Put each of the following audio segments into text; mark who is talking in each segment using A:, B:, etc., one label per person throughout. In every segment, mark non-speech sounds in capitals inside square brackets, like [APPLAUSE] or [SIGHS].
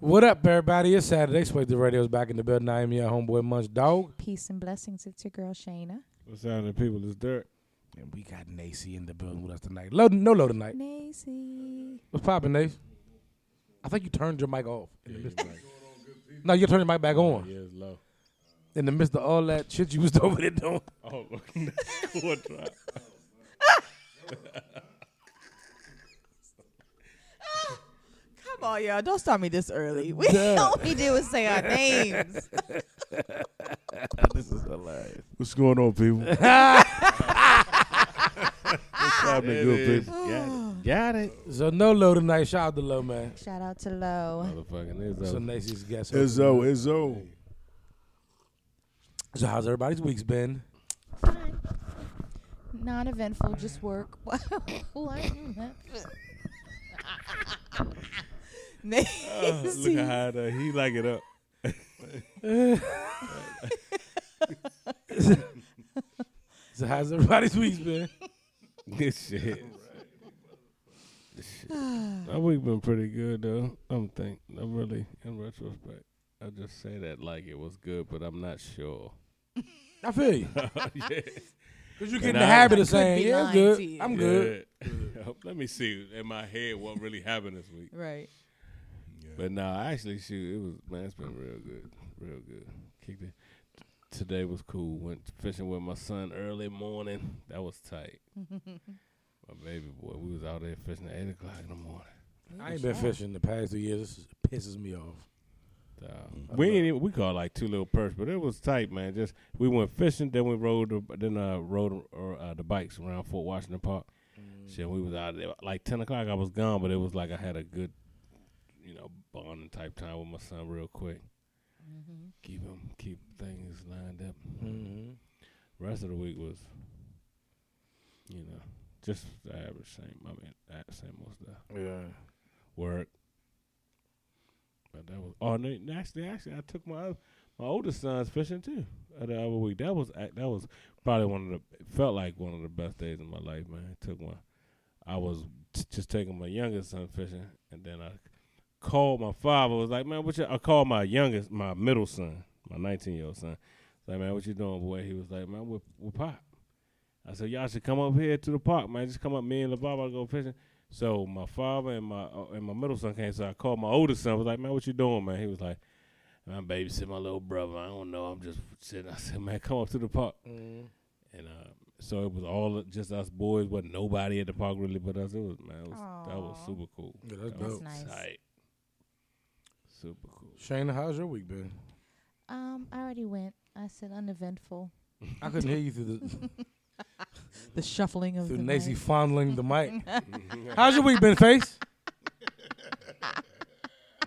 A: What up, everybody? It's Saturday. Swaisted Radio's back in the building. I am your homeboy Munch Dog.
B: Peace and blessings. It's your girl Shayna.
C: What's happening, people? It's Dirt.
A: And we got Nacy in the building with us tonight. Low, no low tonight.
B: Nacy.
A: What's poppin', Nacy? I think you turned your mic off. In the midst of no, you turned your mic back on.
C: Yeah, it's low.
A: In the midst of all that shit you was [LAUGHS] over there doing.
C: Oh, [LAUGHS] what [LAUGHS]
B: Come on, y'all. Don't start me this early. We
A: Duh. [LAUGHS]
B: all we did was say our names. [LAUGHS]
A: this is hilarious.
C: What's going on, people? [LAUGHS] What's happening, good people?
A: Got
B: it. [SIGHS]
C: Got it.
A: So no low tonight. Shout out to low man.
B: Shout out to Low.
C: Motherfucking
A: So
C: Izzo.
A: Nacy's guest.
C: Izzo, Izzo.
A: So how's everybody's week's been?
B: Fine. Non-eventful, just work. What?
C: Oh,
B: Nacy.
C: look at how the, he like it up.
A: So how's everybody's week's been?
C: This shit. This shit. My week been pretty good though. I'm think I'm really in retrospect. I just say that like it was good, but I'm not sure. [LAUGHS]
A: I feel you. [LAUGHS]
C: yeah.
A: Cause you get in the
C: I-
A: habit of saying,
B: be
A: "Yeah, I'm good. I'm good." [LAUGHS]
C: Let me see in my head what really happened this week.
B: Right.
C: But no, I actually, shoot, it was man, it's been real good, real good. Kicked it. Today was cool. Went fishing with my son early morning. That was tight. [LAUGHS] my baby boy, we was out there fishing at eight o'clock in the morning.
A: I ain't been fishing the past two years. This pisses me off.
C: Uh,
A: I
C: we
A: love
C: ain't even, we caught like two little perch, but it was tight, man. Just we went fishing, then we rode the, then uh rode uh, the bikes around Fort Washington Park. Shit, we was out there like ten o'clock. I was gone, but it was like I had a good, you know, bonding type time with my son real quick.
B: Mm-hmm.
C: Keep him, keep things lined up.
A: Mm-hmm.
C: Rest of the week was, you know, just the average same. I mean, that same old stuff.
A: Yeah.
C: Work. But that was oh no, actually actually I took my my oldest son's fishing too uh, the other week. That was that was probably one of the felt like one of the best days of my life, man. I took my I was t- just taking my youngest son fishing, and then I called my father. Was like, man, what you? I called my youngest, my middle son, my 19 year old son. Like, man, what you doing, boy? He was like, man, we're, we're pop. I said, y'all should come up here to the park, man. Just come up, me and LeBaba go fishing. So my father and my uh, and my middle son came. So I called my oldest son. Was like, man, what you doing, man? He was like, I'm babysitting my little brother. I don't know. I'm just sitting. I said, man, come up to the park.
A: Mm-hmm.
C: And uh, so it was all just us boys. wasn't nobody at the park really but us. It was man, it was, that was super cool.
A: Yeah, that's
C: that
A: dope.
B: That's nice.
C: tight. Super cool.
A: Shayna, how's your week been?
B: Um, I already went. I said uneventful.
A: I couldn't hear you through the [LAUGHS]
B: The shuffling of
A: through
B: the
A: Nacy
B: mic.
A: fondling the mic. [LAUGHS] How's your week been, Face?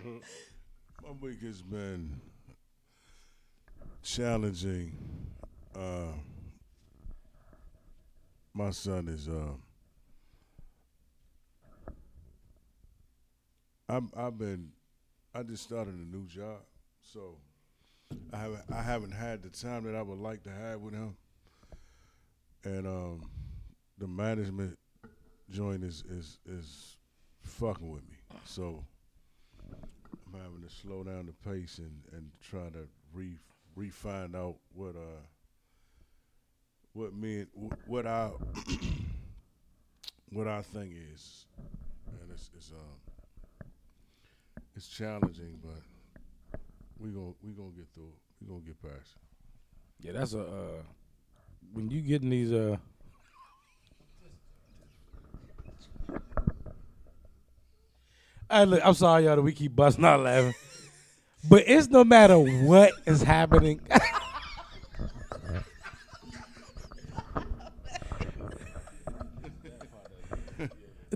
D: My week has been challenging. Uh, my son is. Uh, I'm, I've been. I just started a new job, so I haven't. I haven't had the time that I would like to have with him, and um, the management joint is is is fucking with me. So I'm having to slow down the pace and, and try to re re find out what uh what me wh- what I [CLEARS THROAT] what our thing is, and it's it's um it's challenging, but we gonna we gonna get through it. We gonna get past it.
A: Yeah, that's a uh, when you getting these uh. Hey, look, I'm sorry, y'all, that we keep busting out laughing. But it's no matter what is happening. [LAUGHS]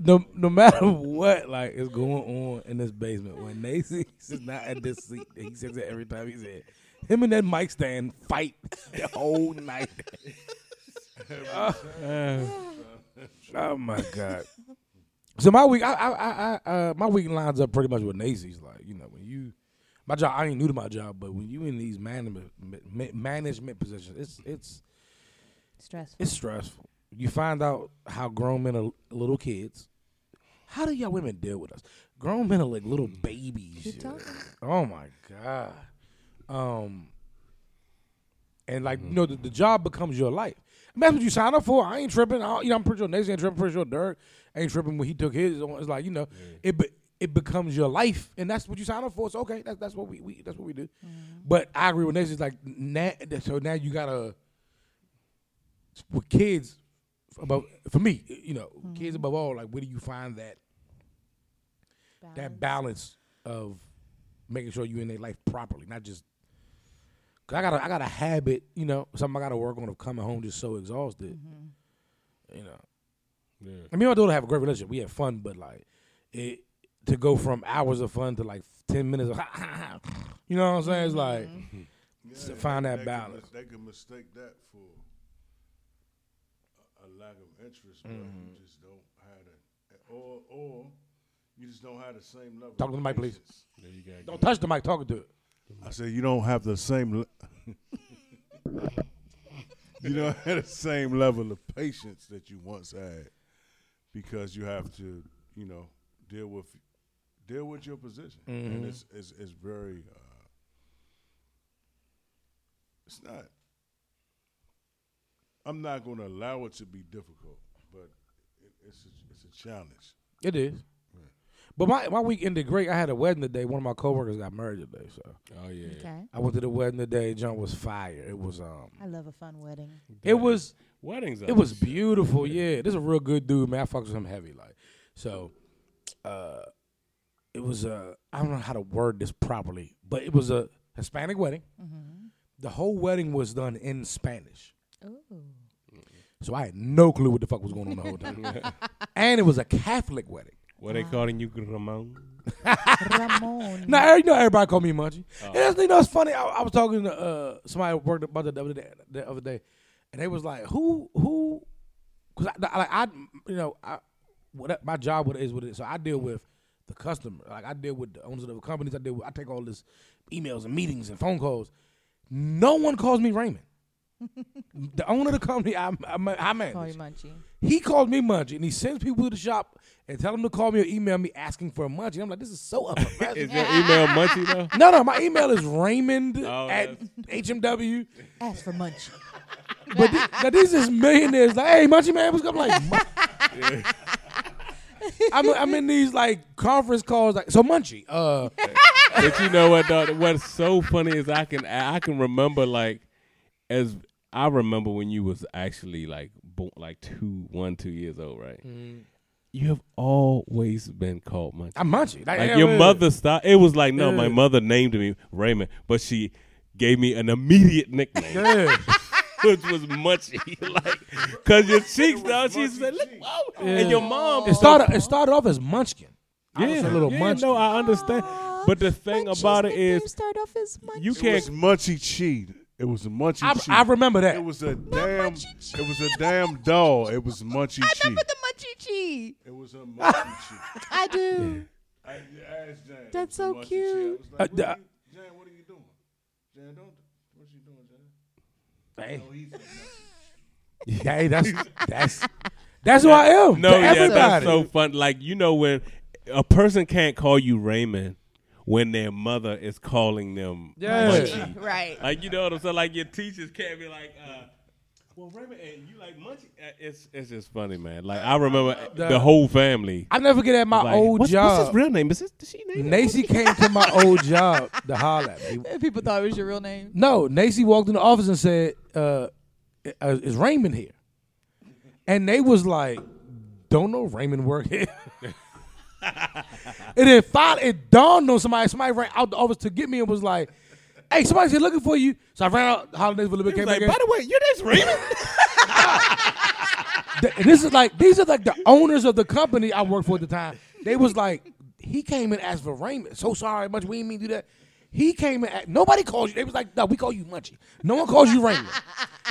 A: no, no matter what like is going on in this basement, when Nacy [LAUGHS] is not at this seat, he says it every time he's in. Him and that mic stand fight the whole night. oh, [LAUGHS] oh my god! So my week, I, I, I, I uh, my week lines up pretty much with Nacy's. Like you know, when you, my job, I ain't new to my job, but when you in these management management positions, it's it's
B: Stressful.
A: it's stressful. You find out how grown men are little kids. How do y'all women deal with us? grown men are like little babies.
B: Keep
A: yeah.
B: talking.
A: Oh my god. Um. And like you know, the, the job becomes your life. And that's what you sign up for. I ain't tripping. I, you know, I'm pretty sure Nation ain't tripping. Pretty sure Dirk ain't tripping when he took his. on. It's like you know, it be, it becomes your life, and that's what you sign up for. So okay, that's that's what we, we that's what we do. But I agree with Nation. It's like now, so now you gotta with kids above for me, you know, kids mm-hmm. above all. Like, where do you find that that balance of making sure you're in their life properly, not just. Cause I got a, I got a habit, you know, something I got to work on of coming home just so exhausted, mm-hmm. you know.
C: Yeah.
A: I mean, my daughter have a great relationship. We have fun, but like it to go from hours of fun to like ten minutes of, [LAUGHS] you know what I'm saying? It's like mm-hmm.
D: Yeah,
A: find
D: they-
A: that
D: they can
A: balance.
D: mis- they can mistake that for a, a lack of interest,
A: Mm-hmm.
D: you just don't have the, or or you just don't have the same level.
A: Talk
D: of
A: to the mic, please.
D: patience.
C: There you go.
A: don't touch the mic talking to it.
D: I said you don't have the same. Le- [LAUGHS] you don't have the same level of patience that you once had, because you have to, you know, deal with deal with your position, and
A: Mhm.
D: it's it's, it's very. Uh, it's not. I'm not going to allow it to be difficult, but it, it's a, it's a challenge.
A: It is. But my, my week ended great. I had a wedding today. One of my coworkers got married today, so
C: Oh yeah.
B: Okay.
A: I went to the wedding today. John was fire. It was um,
B: I love a fun wedding.
A: it was
C: weddings.
A: it was beautiful. Yeah, this is a real good dude, man. I fucks with him heavy, like so. Uh, it was uh, I don't know how to word this properly, but it was a Hispanic wedding.
B: Mm-hmm.
A: The whole wedding was done in Spanish,
B: Ooh.
A: So I had no clue what the fuck was going on the whole time. [LAUGHS] and it was a Catholic wedding.
C: What they calling you, Ramon?
B: Ramon.
A: Now you know everybody call me Munchie. And you know, it's funny. I, I was talking to uh, somebody who worked about that the other day, the other day, and they was like, "Who, who?" Because I, I, like I, you know, I, what my job what it is what it is. So I deal with the customer. Like I deal with the owners of the companies. I deal with. I take all this emails and meetings and phone calls. No one calls me Raymond. The owner of the company, I, I, I manage.
B: Call you Munchie.
A: He called me Munchie, and he sends people to the shop and tell them to call me or email me asking for a Munchie. I'm like, this is so [LAUGHS] unprofessional.
C: Is your email Munchie though?
A: No, no, my email is Raymond
C: Oh,
A: at HMW.
B: Ask for Munchie.
A: But th- now these is millionaires like, hey, Munchie man, what's up? I'm like, [LAUGHS] Mun- I'm, I'm in these like conference calls like, so Munchie, uh,
C: but you know what? Though, what's so funny is I can I can remember like as I remember when you was actually like bo- like two one two years old, right? Mm-hmm. You have always been called Munchie.
A: I'm Munchie. Like,
C: Like
A: yeah,
C: your
A: yeah.
C: mother stopped. It was like no, my mother named me Raymond, but she gave me an immediate nickname,
A: Yeah. [LAUGHS]
C: which was Munchie. [LAUGHS] like, cause your [LAUGHS] cheeks now, she said, "Look, whoa," and your mom.
A: It started. It started off as Munchkin. I was
C: yeah,
A: a little
C: yeah,
A: Munchkin.
C: no, I understand. But the thing
B: Munchie's
C: about it is,
B: start off as Munchie.
C: you can't.
D: was Munchie Cheat. It was a Munchie
A: I,
D: Cheat.
A: I remember that.
D: It was a damn. It was a damn doll. It was Munchie
B: I
D: Cheat.
B: remember the Munchie Cheat.
D: It was a Munchie Cheat. [LAUGHS]
B: I do.
D: I asked Jan.
B: That's so
D: Munchie Cheat.
B: cute.
D: I was
A: Uh,
D: what
A: the-
D: you, Jan, what are you doing? Jan, don't. What you doing, Jan?
A: Hey,
D: he's a
A: hey, that's that's that's who I am.
C: No,
A: to
C: yeah,
A: everybody.
C: that's so fun. Like you know when a person can't call you Raymond when their mother is calling them
A: Yeah.
C: Munchie. [LAUGHS]
B: Right.
C: Like you know what I'm saying? Like your teachers can't be like, uh, well, Raymond, and you like Munchie. Uh, It's it's just funny, man. Like I remember the,
A: The-
C: whole family.
A: I never forget at my
C: like,
A: old
C: what's,
A: job.
C: What's his real name? Is this is she name?
A: Nacy came to my old job to holler at me. [LAUGHS]
B: People thought it was your real name.
A: No, Nacy walked in the office and said, uh, uh, "Is Raymond here?" And they was like, "Don't know Raymond work here." And then finally, it dawned on somebody. Somebody ran out the office to get me and was like, "Hey, somebody's here looking for you." So I ran out, at for a little bit. Came
C: was
A: back
C: like, by the way, you're this Raymond. [LAUGHS]
A: This is like these are like the owners of the company I worked for at the time. They was like, he came and asked for Raymond. So sorry, much we didn't mean to do that. He came and asked, nobody calls you. They was like, no, we call you Munchie. No one calls you Raymond.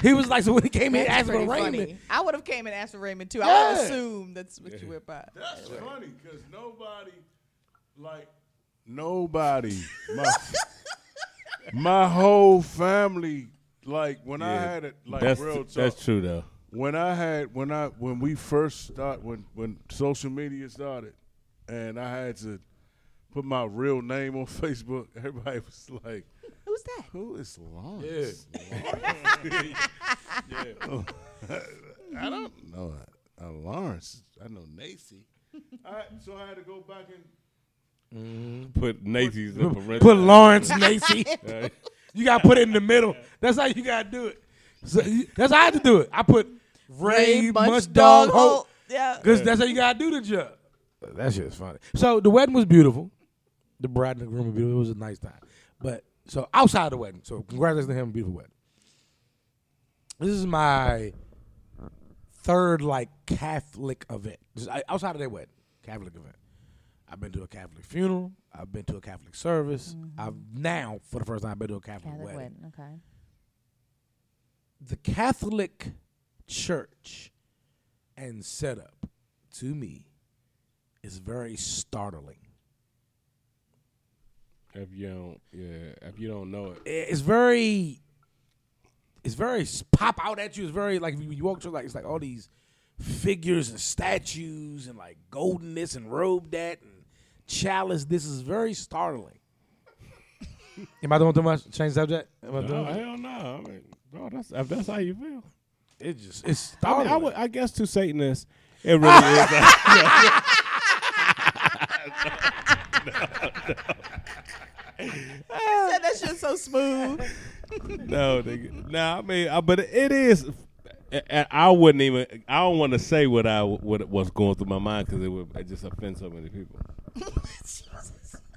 A: He was like, so when he came in and
B: That's
A: asked for
B: pretty
A: Raymond,
B: funny. I would have came and asked for Raymond too. I would assume that's what you went by.
D: That's funny because nobody, like, nobody, my, [LAUGHS] my whole family, like, when I had it, like,
C: that's
D: real talk.
C: that's true though.
D: when I had when I when we first started when when social media started, and I had to put my real name on Facebook, [LAUGHS] everybody was like,
B: Who's that?
D: "Who is Lawrence?"
A: Yeah. [LAUGHS] [LAUGHS]
D: I don't know uh, Lawrence. I know Nacy. All right, so I had to go back and
C: Put Nacy's in parentheses.
A: Put Lawrence Nacy.
C: Uh,
A: You gotta put it in the middle. That's how you gotta do it. So you- that's how I had to do it. I put Ray, Munch Dog Hope.
B: Yeah.
A: Because that's how you gotta do the job. That shit's funny. So the wedding was beautiful. The bride and the groom were beautiful. It was a nice time. But so outside the wedding, so congratulations to him, beautiful wedding. This is my third like Catholic event. Is- outside of their wedding, Catholic event. I've been to a Catholic funeral. I've been to a Catholic service. Mm-hmm. I've now, for the first time, I've been to a Catholic,
B: Catholic
A: wedding.
B: wedding. Okay.
A: The Catholic Church and setup, to me, is very startling.
C: If you don't, yeah, if you don't know it,
A: it's very it's very pop out at you. It's very like when you walk through like it's like all these figures and statues and like golden this and robe that and chalice. This is very startling. [LAUGHS] Am I doing too much? Change subject? Am I
C: no,
A: doing?
C: hell no. I mean, bro, that's if that's how you feel.
A: It just it's
C: I, mean,
A: startling.
C: I, would, I guess to Satanists, it [LAUGHS] really is. [LAUGHS]
B: said that shit so smooth. [LAUGHS]
C: no, nigga. No, I mean, I, but it is. I- I I wouldn't even. I don't want to say what I what was going through my mind because it would just offend so many people. [LAUGHS]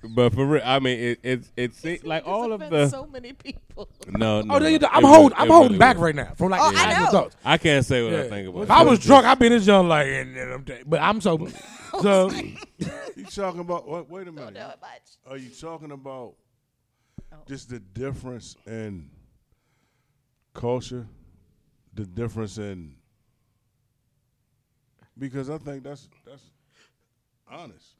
C: But for real, I mean, it it it seems like all of the
B: so many people.
C: no, oh, no.
A: oh, there
C: no.
A: I'm
C: it
A: holding. I'm holding
C: really
A: back
C: was.
A: right now from like
B: Oh, I know.
A: thoughts.
C: I can't say what
A: Yeah.
C: I think about.
A: If
C: it.
A: I was drunk, I'd be this young like, and, and I'm, t- but I'm sober. [LAUGHS] So [LAUGHS]
D: you talking about what? Wait a minute.
B: Don't know it much.
D: Are you talking about
B: Oh.
D: just the difference in culture, the difference in because I think that's that's honest.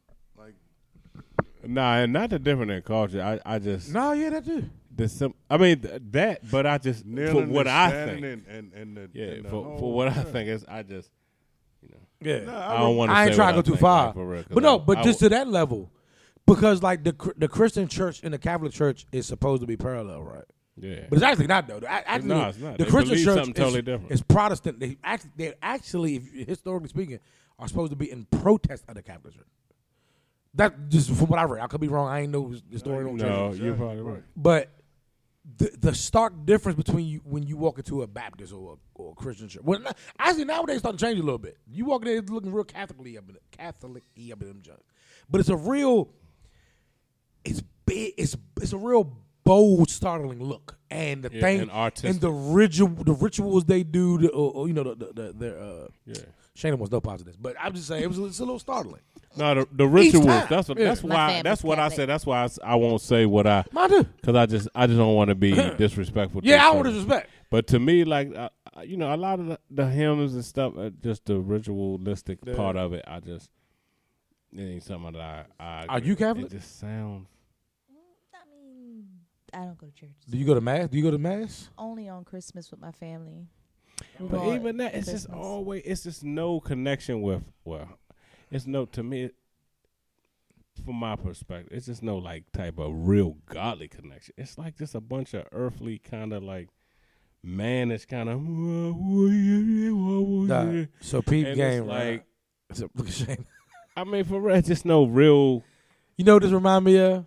D: Like
C: Nah, and not the different in culture. I I just
A: no, yeah, that too.
C: the sim- I mean th- that, but I just for what I think.
D: and, and, and the,
C: Yeah,
D: and the
C: for for what I think is I just you know
A: Yeah,
D: Nah,
C: I
D: I
C: don't want to.
A: I ain't
C: say
A: trying to go too far.
C: like, for real, 'cause
A: but no,
C: I-
A: but
C: I
A: just
C: w-
A: to that level, because like the the Christian church and the Catholic church is supposed to be parallel, right?
C: yeah.
A: But it's actually not though. A- Actually,
C: No, it's not.
A: the
C: They
A: Christian church
C: something
A: is,
C: totally different.
A: is Protestant. They actually, they actually, historically speaking, are supposed to be in protest of the Catholic church. That just from what I read. I could be wrong. I ain't no historian. on
C: no,
A: church.
C: you're probably right.
A: But the the stark difference between you when you walk into a Baptist or a, or a Christian church. Well, not- actually nowadays it's starting to change a little bit. You walk in there, it's looking real Catholicly up in it, Catholic up in them junk. But it's a real, it's big. It's it's a real bold, startling look. And the
C: Yeah,
A: thing
C: and artistic.
A: the ritual, the rituals they do, the, or, or, you know, the the, the their uh,
C: Yeah.
A: Shayna wants no parts of this, but I'm just saying it was it's a little startling.
C: No, the, the rituals. That's what.
A: Yeah.
C: That's
B: My
C: why. That's what I said. That's why I, I won't say what I
A: Mine
C: because I just I just don't want to be [CLEARS THROAT] disrespectful. to
A: Yeah, I
C: certain-
A: want disrespect.
C: But to me, like uh, uh, you know, a lot of the, the hymns and stuff, uh, just the ritualistic
A: Yeah.
C: part of it, I just it ain't something that I. I
A: Are you Catholic?
C: It just sounds.
B: I don't go to church.
A: Do you go to mass? Do you go to mass?
B: Only on Christmas with my family. We
C: But even that,
B: at
C: it's just always it's just no connection with. Well, it's no to me. From my perspective, it's just no like type of real godly connection. It's like just a bunch of earthly kind of like mannish kind of.
A: Nah, so peep
C: And
A: game
C: it's
A: right?
C: like [LAUGHS]
A: So, look at Shane.
C: I mean, for real, it's just no real.
A: You know what this remind me of?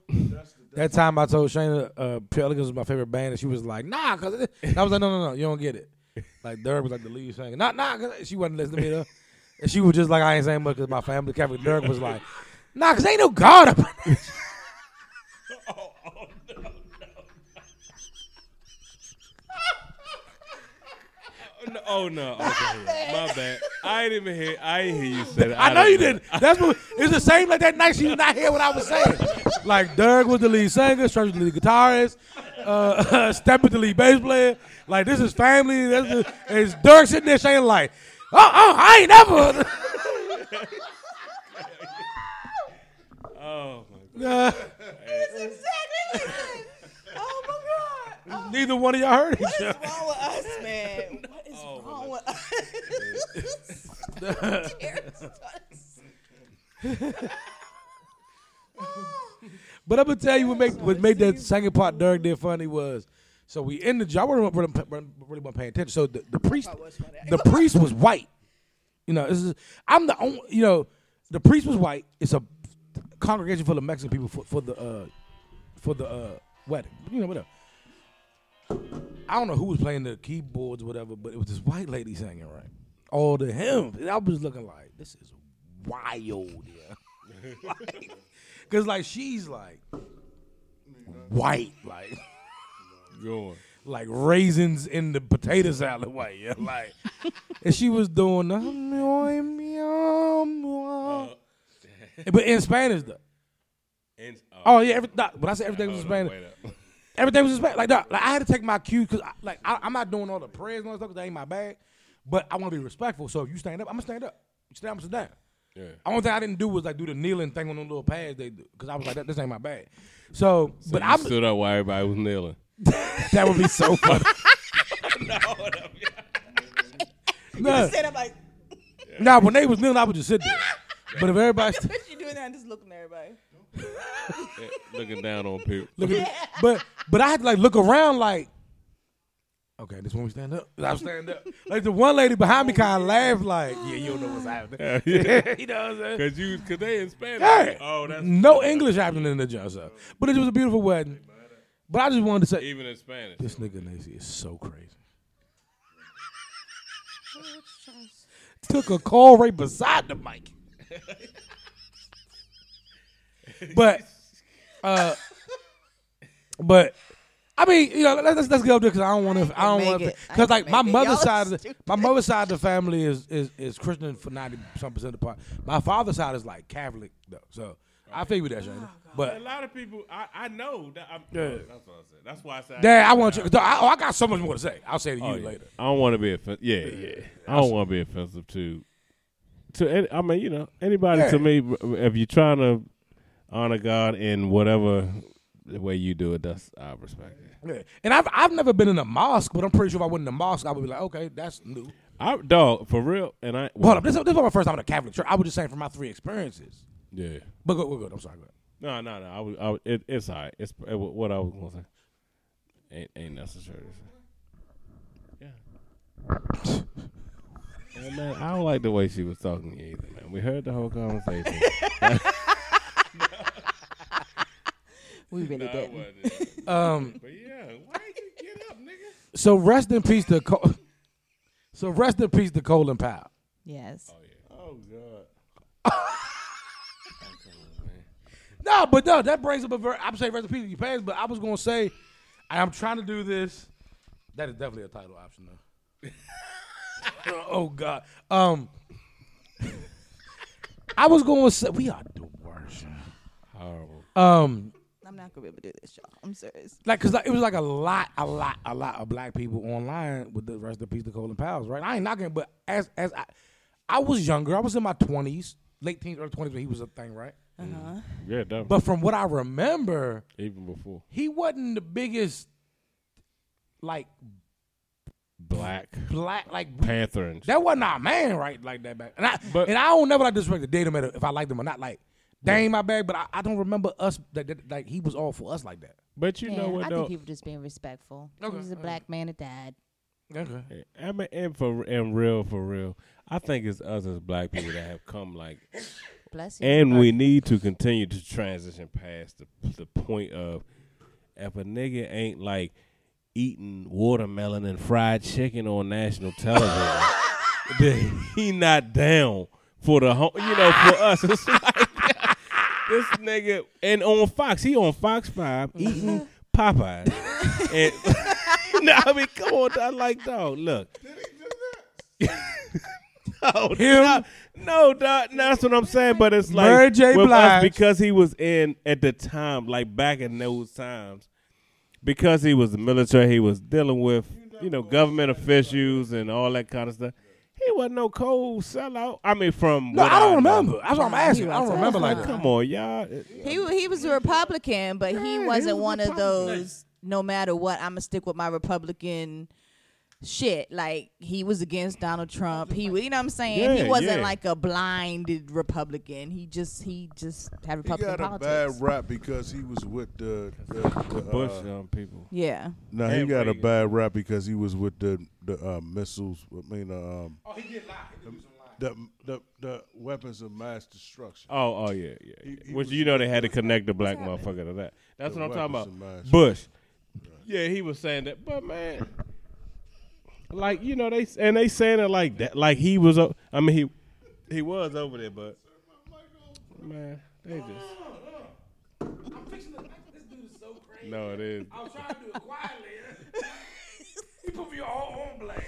A: That time I told Shayna uh, Pelicans was my favorite band, and she was like, "Nah," cause I was like, "No, no, no, you don't get it." Like Dirk was like the lead singer, "Nah, nah," cause she wasn't listening to me though, and she was just like, "I ain't saying much," cause my family Catholic. Dirk was like, "Nah, cause ain't no God up." In this."
C: No, oh no, okay, my bad. I ain't even hear. I ain't hear you say that.
A: I know you
C: didn't
A: didn't. That's what it's the same like that night. She did not hear what I was saying. [LAUGHS] Like Dirk was the lead singer, Stretch was the lead guitarist, uh, [LAUGHS] Step was the lead bass player. Like this is family. That's the, it's Dirk sitting there saying like, "Oh, oh, I ain't never." [LAUGHS]
C: Oh my
A: Uh,
B: It's exactly like that. Oh my god.
A: neither one of y'all heard each
B: What
A: other.
B: is wrong with us, man? What is
C: Oh,
B: wrong with us? Cheers to us.
A: But I'm gonna tell you what made what made that second part Dirk did funny was so we in the job. I wasn't really, really, really wasn't paying attention. So the, the priest, the priest was white. You know, this is, I'm the only. You know, the priest was white. It's a congregation full of Mexican people for, for the uh, for the uh, wedding. You know, whatever. I don't know who was playing the keyboards or whatever, but it was this white lady singing, right? Oh, All the hymns. And I was looking like, this is wild, yeah. [LAUGHS] like, Cause like she's like white, like
C: Going.
A: like raisins in the potato salad white, yeah. Like and she was doing the but in Spanish though.
C: And,
A: Oh yeah, every, nah, when I say everything was in Spanish. Everything was in Spanish. Like, nah, like I had to take my cue because, like, I, I'm not doing all the prayers and all that stuff 'cause that ain't my bag. But I want to be respectful. So if you stand up, I'm gonna stand up. You stand up, I'm gonna sit down.
C: Yeah.
A: Only thing I didn't do was like do the kneeling thing on the little pads they do because I was like, that, this ain't my bag. So, but
C: you
A: I'm
C: stood up while everybody was kneeling. [LAUGHS]
A: that would be so funny. [LAUGHS] no,
B: Stand up like,
A: nah, when they was kneeling, I would just sit there. But if everybody [LAUGHS] st-
B: what you doing that and just looking at everybody?
C: Yeah, [LAUGHS] looking down on people.
A: look at, [LAUGHS] but but I had to like look around like, okay, this when we stand up. I stand up. Like the one lady behind me oh, kind of laughed like, yeah, you don't know what's happening.
C: Yeah. [LAUGHS]
A: you know what I'm saying?
C: Cause you, cause they in Spanish.
A: Yeah.
C: Oh, that's
A: no English happening in the job, so. but it was a beautiful wedding. But I just wanted to say,
C: Even in Spanish.
A: this nigga Nacy is so crazy. Took a call right beside the mic. [LAUGHS] but, uh, but I mean, you know, let's let's go there because I don't want to. I don't want to because like my
B: make
A: mother's side, of the, my mother's side of the family is is is Christian for ninety some percent of the part. My father's side is like Catholic though, so I figured that, Shayna.
C: a
A: But
C: lot of people, I, I know that. I'm,
A: Yeah.
C: That's what I said. That's why I said.
A: Dad, I want you. I, oh, I got so much more to say. I'll say it to you
C: Oh, yeah.
A: later.
C: I don't want to be offensive. Yeah, yeah. I don't want to be offensive to. To any, I mean, you know, anybody
A: Yeah.
C: to me. If you're trying to honor God in whatever the way you do it, that's I respect it.
A: Yeah. And I've I've never been in a mosque, but I'm pretty sure if I went in a mosque, I would be like, okay, that's new.
C: I dog for real, and I
A: Hold up, this, this was my first time in a Catholic church. I was just saying from my three experiences.
C: yeah.
A: But go, go, go. I'm sorry. Go ahead.
C: No, no, no. I was, I was, it, it's all right. It's it, what I was gonna say. Ain't ain't necessary. Yeah. [LAUGHS] Yeah, man, I don't like the way she was talking to you either, man. We heard the whole conversation. [LAUGHS] [LAUGHS]
B: We really
C: No, it
B: didn't. [LAUGHS]
A: Um,
C: but yeah, why you get up, nigga?
A: so rest in peace to Col- [LAUGHS] so rest in peace to Colin Powell.
B: Yes.
C: Oh yeah. Oh god. [LAUGHS]
A: No, but no, that brings up a very. I'm saying rest in peace to your parents, but I was gonna say, I'm trying to do this. That is definitely a title option though. oh God. Um, I was gonna say we are the worst.
C: Horrible.
A: Um,
B: I'm not gonna be able to do this, y'all. I'm serious.
A: like, cause like, it was like a lot, a lot, a lot of black people online with the rest of peace to Colin Powell's, right? I ain't knocking, but as as I, I was younger, I was in my twenties, late teens, early twenties when he was a thing, right?
B: Uh huh.
C: Yeah, definitely.
A: But from what I remember,
C: Even before
A: he wasn't the biggest, like
C: Black
A: black, like
C: Panther
A: that wasn't our man, right? Like that back. And I
C: But-
A: and I don't never like disrespect the data matter if I liked him or not. Like that ain't my bag, but I, I don't remember us that, that like he was all for us like that.
C: But you
E: yeah,
C: know what
E: I
C: though?
E: think he was just being respectful.
A: Okay,
E: He was a black man that died.
A: Okay.
C: I mean, and for and real, for real, I think it's us as black people that have come like,
E: Bless you.
C: and we need to continue to transition past the the point of if a nigga ain't like eating watermelon and fried chicken on national television, [LAUGHS] then he not down for the home. You know, for us, [LAUGHS] it's like this nigga and on Fox, he on Fox Five uh-huh. eating Popeyes. [LAUGHS] and [LAUGHS] no, I mean, come on, dog. Like, dog, look. [LAUGHS] no,
A: Him?
C: no, no, dog. No, that's what I'm saying. But it's like
A: Mary J.
C: with us
A: Blige.
C: because he was in at the time, like back in those times, because he was the military. He was dealing with you know government officials and all that kind of stuff. He wasn't no cold sellout. I mean, from
A: No,
C: what
A: I don't
C: know.
A: remember. That's what I'm asking. I don't remember like that.
C: Come on, y'all.
B: He he was a Republican, but
C: Yeah,
B: he
C: he
B: wasn't
C: was a
B: one of those. No matter what, I'm gonna stick with my Republican shit. Like he was against Donald Trump. He, you know what I'm saying?
C: Yeah,
B: he wasn't
C: yeah.
B: like a blinded Republican. He just he just had
D: He
B: Republican
D: got a
B: politics.
D: bad rap because he was with the, the, the
C: Bush
D: uh,
C: young people.
B: yeah.
D: no, he
C: and
D: got a bad rap because he was with the the uh, missiles. I mean, uh, um,
A: Oh, he did lie. He did do
D: the the the weapons of mass destruction.
C: Oh, oh yeah, yeah.
D: He-
C: yeah.
D: he
C: Which you know they had to connect the black motherfucker to that. That's
D: The
C: what I'm talking about.
D: of mass
C: Bush. Yeah, he was saying that, but man, like you know they and they saying it like that, like he was. o- I mean he he was over there, but man, they just
A: I'm fixing to This dude is so crazy.
C: no, it is.
A: I was trying to do it quietly. he put me all on blast.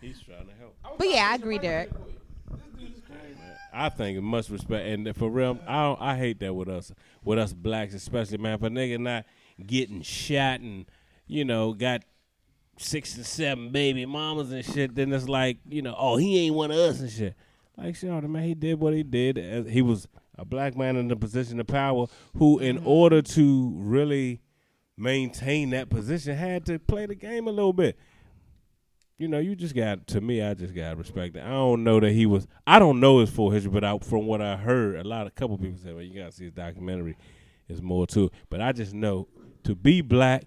C: He's trying to help.
B: But yeah, I agree, Derek.
A: record for you. This dude is crazy.
C: I think much respect, and for real, I don't, I hate that with us, with us blacks especially, man. For nigga not getting shot and you know got six and seven baby mamas and shit, then it's like you know, oh he ain't one of us and shit. Like shit, oh, man, he did what he did. He was a black man in a position of power who, in mm-hmm. order to really maintain that position, had to play the game a little bit you know, you just got to me. I just got respect. I don't know that he was. I don't know his full history, but I, from what I heard, a lot of couple people said, "Well, you got to see his documentary. It's more to it." But I just know to be black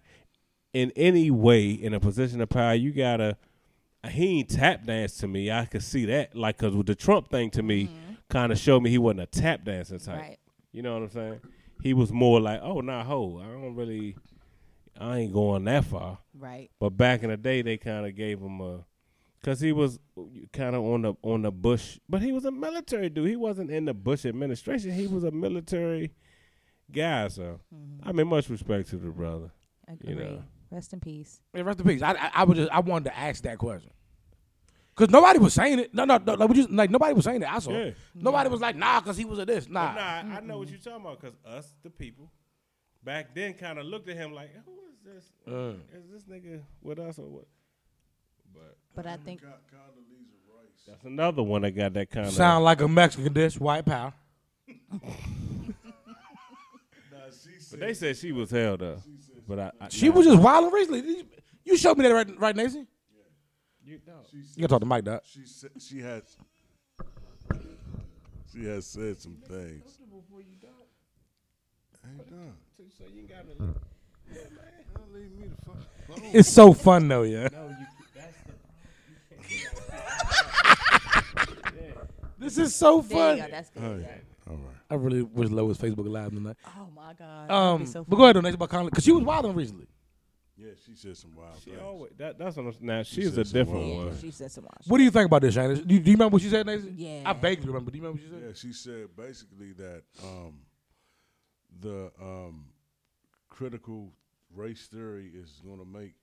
C: in any way in a position of power, you gotta. He ain't tap dance to me. I could see that, like, cause with the Trump thing to me, mm-hmm. kind of showed me he wasn't a tap dancing type.
B: Right.
C: You know what I'm saying? He was more like, "Oh, nah, ho, I don't really, I ain't going that far."
B: Right.
C: But back in the day, they kind of gave him a, cause he was kind of on the on the Bush, but he was a military dude. He wasn't in the Bush administration. He was a military guy. So mm-hmm. I mean, much respect to the brother.
B: Agree.
C: You know.
B: Rest in peace.
A: Yeah, rest in peace. I, I, I was just, I wanted to ask that question. Cause nobody was saying it. No, no, no. Like, we just, like nobody was saying it. I saw.
C: Yeah.
A: Nobody was like, nah, cause he was a this. Nah.
C: But nah, I know what you're talking about, cause us, the people, back then, kind of looked at him like, who is this?
A: Uh.
C: Is this nigga with us or what? But
B: But I think
D: Condoleezza Rice.
C: that's another one that got that kind of.
A: Sound like a Mexican dish, white power. [LAUGHS]
D: Nah, she said,
C: But they said she was held up. But I, I
A: She
C: nah,
A: was just wilding recently. You, you showed me that right, right, Nancy?
C: You, no.
D: she
A: You gotta talk to Mike, Doc.
D: she said she has she has said some things. Ain't done.
C: So you gotta.
D: Leave me the fuck alone.
A: It's so fun though, yeah.
C: No, you. That's the. [LAUGHS]
A: This is so
B: there
A: fun.
B: you go. That's good. Yeah.
D: yeah. All right.
A: I really wish Lois Facebook Live tonight.
B: Oh my God. That'd
A: Um,
B: so
A: but go ahead, Nancy, about Conley, cause she was wilding recently.
D: Yeah, she said some wild
C: She
D: things.
C: always. That, that's what I'm, now.
D: She
C: She's
D: said
C: a different
D: wild
B: Yeah,
C: one.
B: she said some wild
A: What do you think about this, Shayna? Do you, do you remember what she said, Nancy?
B: Yeah.
A: I vaguely remember. Do you remember what she said?
D: Yeah, she said basically that um, the um, critical race theory is going to make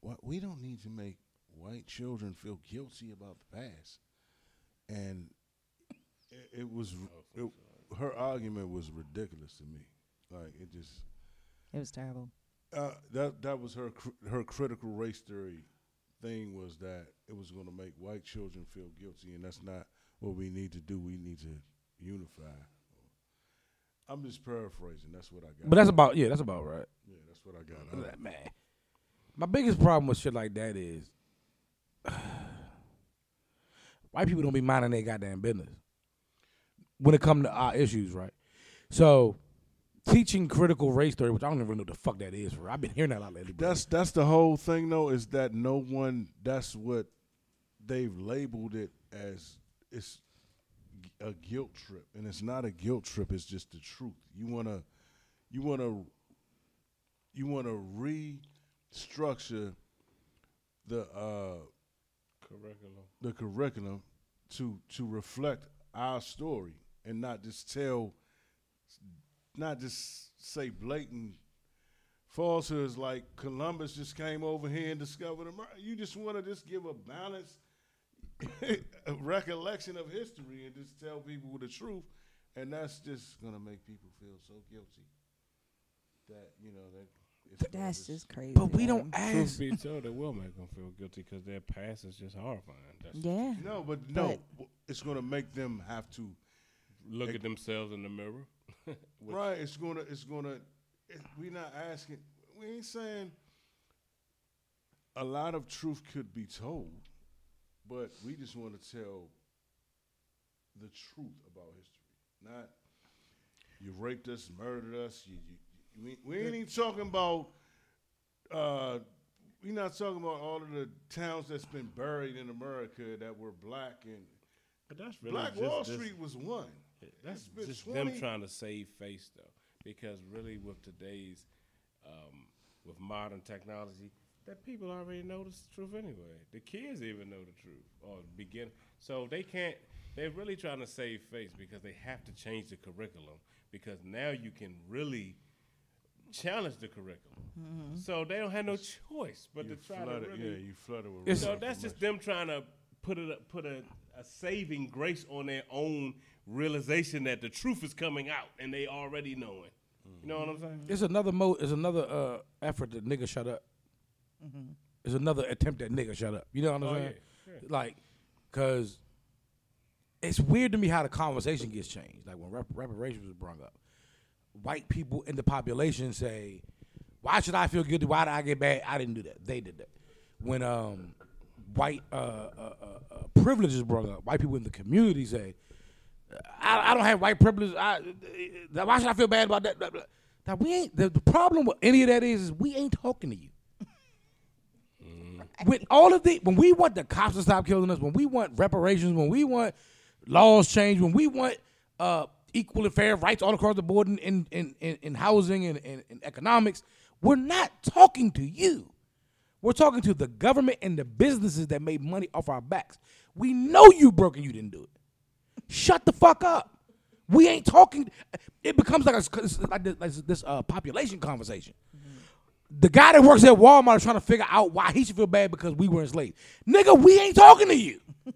D: what we don't need to make white children feel guilty about the past, and it, it was it, her argument was ridiculous to me. Like it just
B: It was terrible.
D: uh, that that was her cr- her critical race theory thing was that it was going to make white children feel guilty, and that's not what we need to do. We need to unify. I'm just paraphrasing. That's what I got.
A: But that's about yeah, that's about right.
D: yeah, that's what I got. out of it.
A: Man, my biggest problem with shit like that is [SIGHS] white people don't be minding their goddamn business when it come to our issues, right? So teaching critical race theory, which I don't even know what the fuck that is. For I've been hearing that a lot lately.
D: That's that's the whole thing, though. Is that no one? That's what they've labeled it as. It's a guilt trip, and it's not a guilt trip. It's just the truth. You wanna, you wanna, you wanna restructure the uh,
C: Curriculum.
D: the curriculum to to reflect our story and not just tell not just say blatant falsehoods like Columbus just came over here and discovered America. You just want to just give a balanced a [LAUGHS] recollection of history and just tell people the truth, and that's just gonna make people feel so guilty that you know that.
B: That's
D: just-
B: just crazy.
A: but we don't
B: man.
C: Truth
A: ask.
C: be told, it will make them feel guilty because their past is just horrifying. That's
B: Yeah.
D: No, but no, it's gonna make them have to
C: Look at themselves in the mirror. [LAUGHS]
D: Right. It's gonna. It's gonna. It, we not asking. We ain't saying. a lot of truth could be told, but we just want to tell the truth about history, not you raped us, murdered us. You, you, we, we ain't even talking about. Uh, we're not talking about all of the towns that's been buried in America that were black and
C: But that's really
D: Black Wall Street was one.
C: That's
D: It's been
C: just
D: 20
C: them trying to save face, though, because really with today's, um, with modern technology, that people already know the truth anyway. The kids even know the truth or begin. So they can't. They're really trying to save face because they have to change the curriculum because now you can really challenge the curriculum. So they don't have no choice but
D: You
C: to try to really.
D: yeah, you flooded with.
C: So that's just them trying to put it put a, a saving grace on their own realization that the truth is coming out and they already knowing. You know what I'm saying?
A: It's another mo. It's another uh, effort that nigga shut up. It's another attempt at nigga shut up. You know what I'm
C: Oh,
A: saying?
C: yeah,
A: Like, cause it's weird to me how the conversation gets changed. Like when rep- reparations was brought up, white people in the population say, "Why should I feel guilty? Why did I get bad? I didn't do that. They did that." When um, white uh, uh, uh, uh, privilege is brought up, white people in the community say, I, I don't have white privilege. I, why should I feel bad about that? Blah, blah. Now we ain't. The, the problem with any of that is, is we ain't talking to you. With all of the, when we want the cops to stop killing us, when we want reparations, when we want laws changed, when we want uh, equal and fair rights all across the board in in, in, in, in housing and in, in economics, we're not talking to you. We're talking to the government and the businesses that made money off our backs. We know you broke and you didn't do it. Shut the fuck up. We ain't talking. It becomes like a, like this, like this uh, population conversation. The guy that works at Walmart is trying to figure out why he should feel bad because we were enslaved. Nigga, we ain't talking to you. [LAUGHS]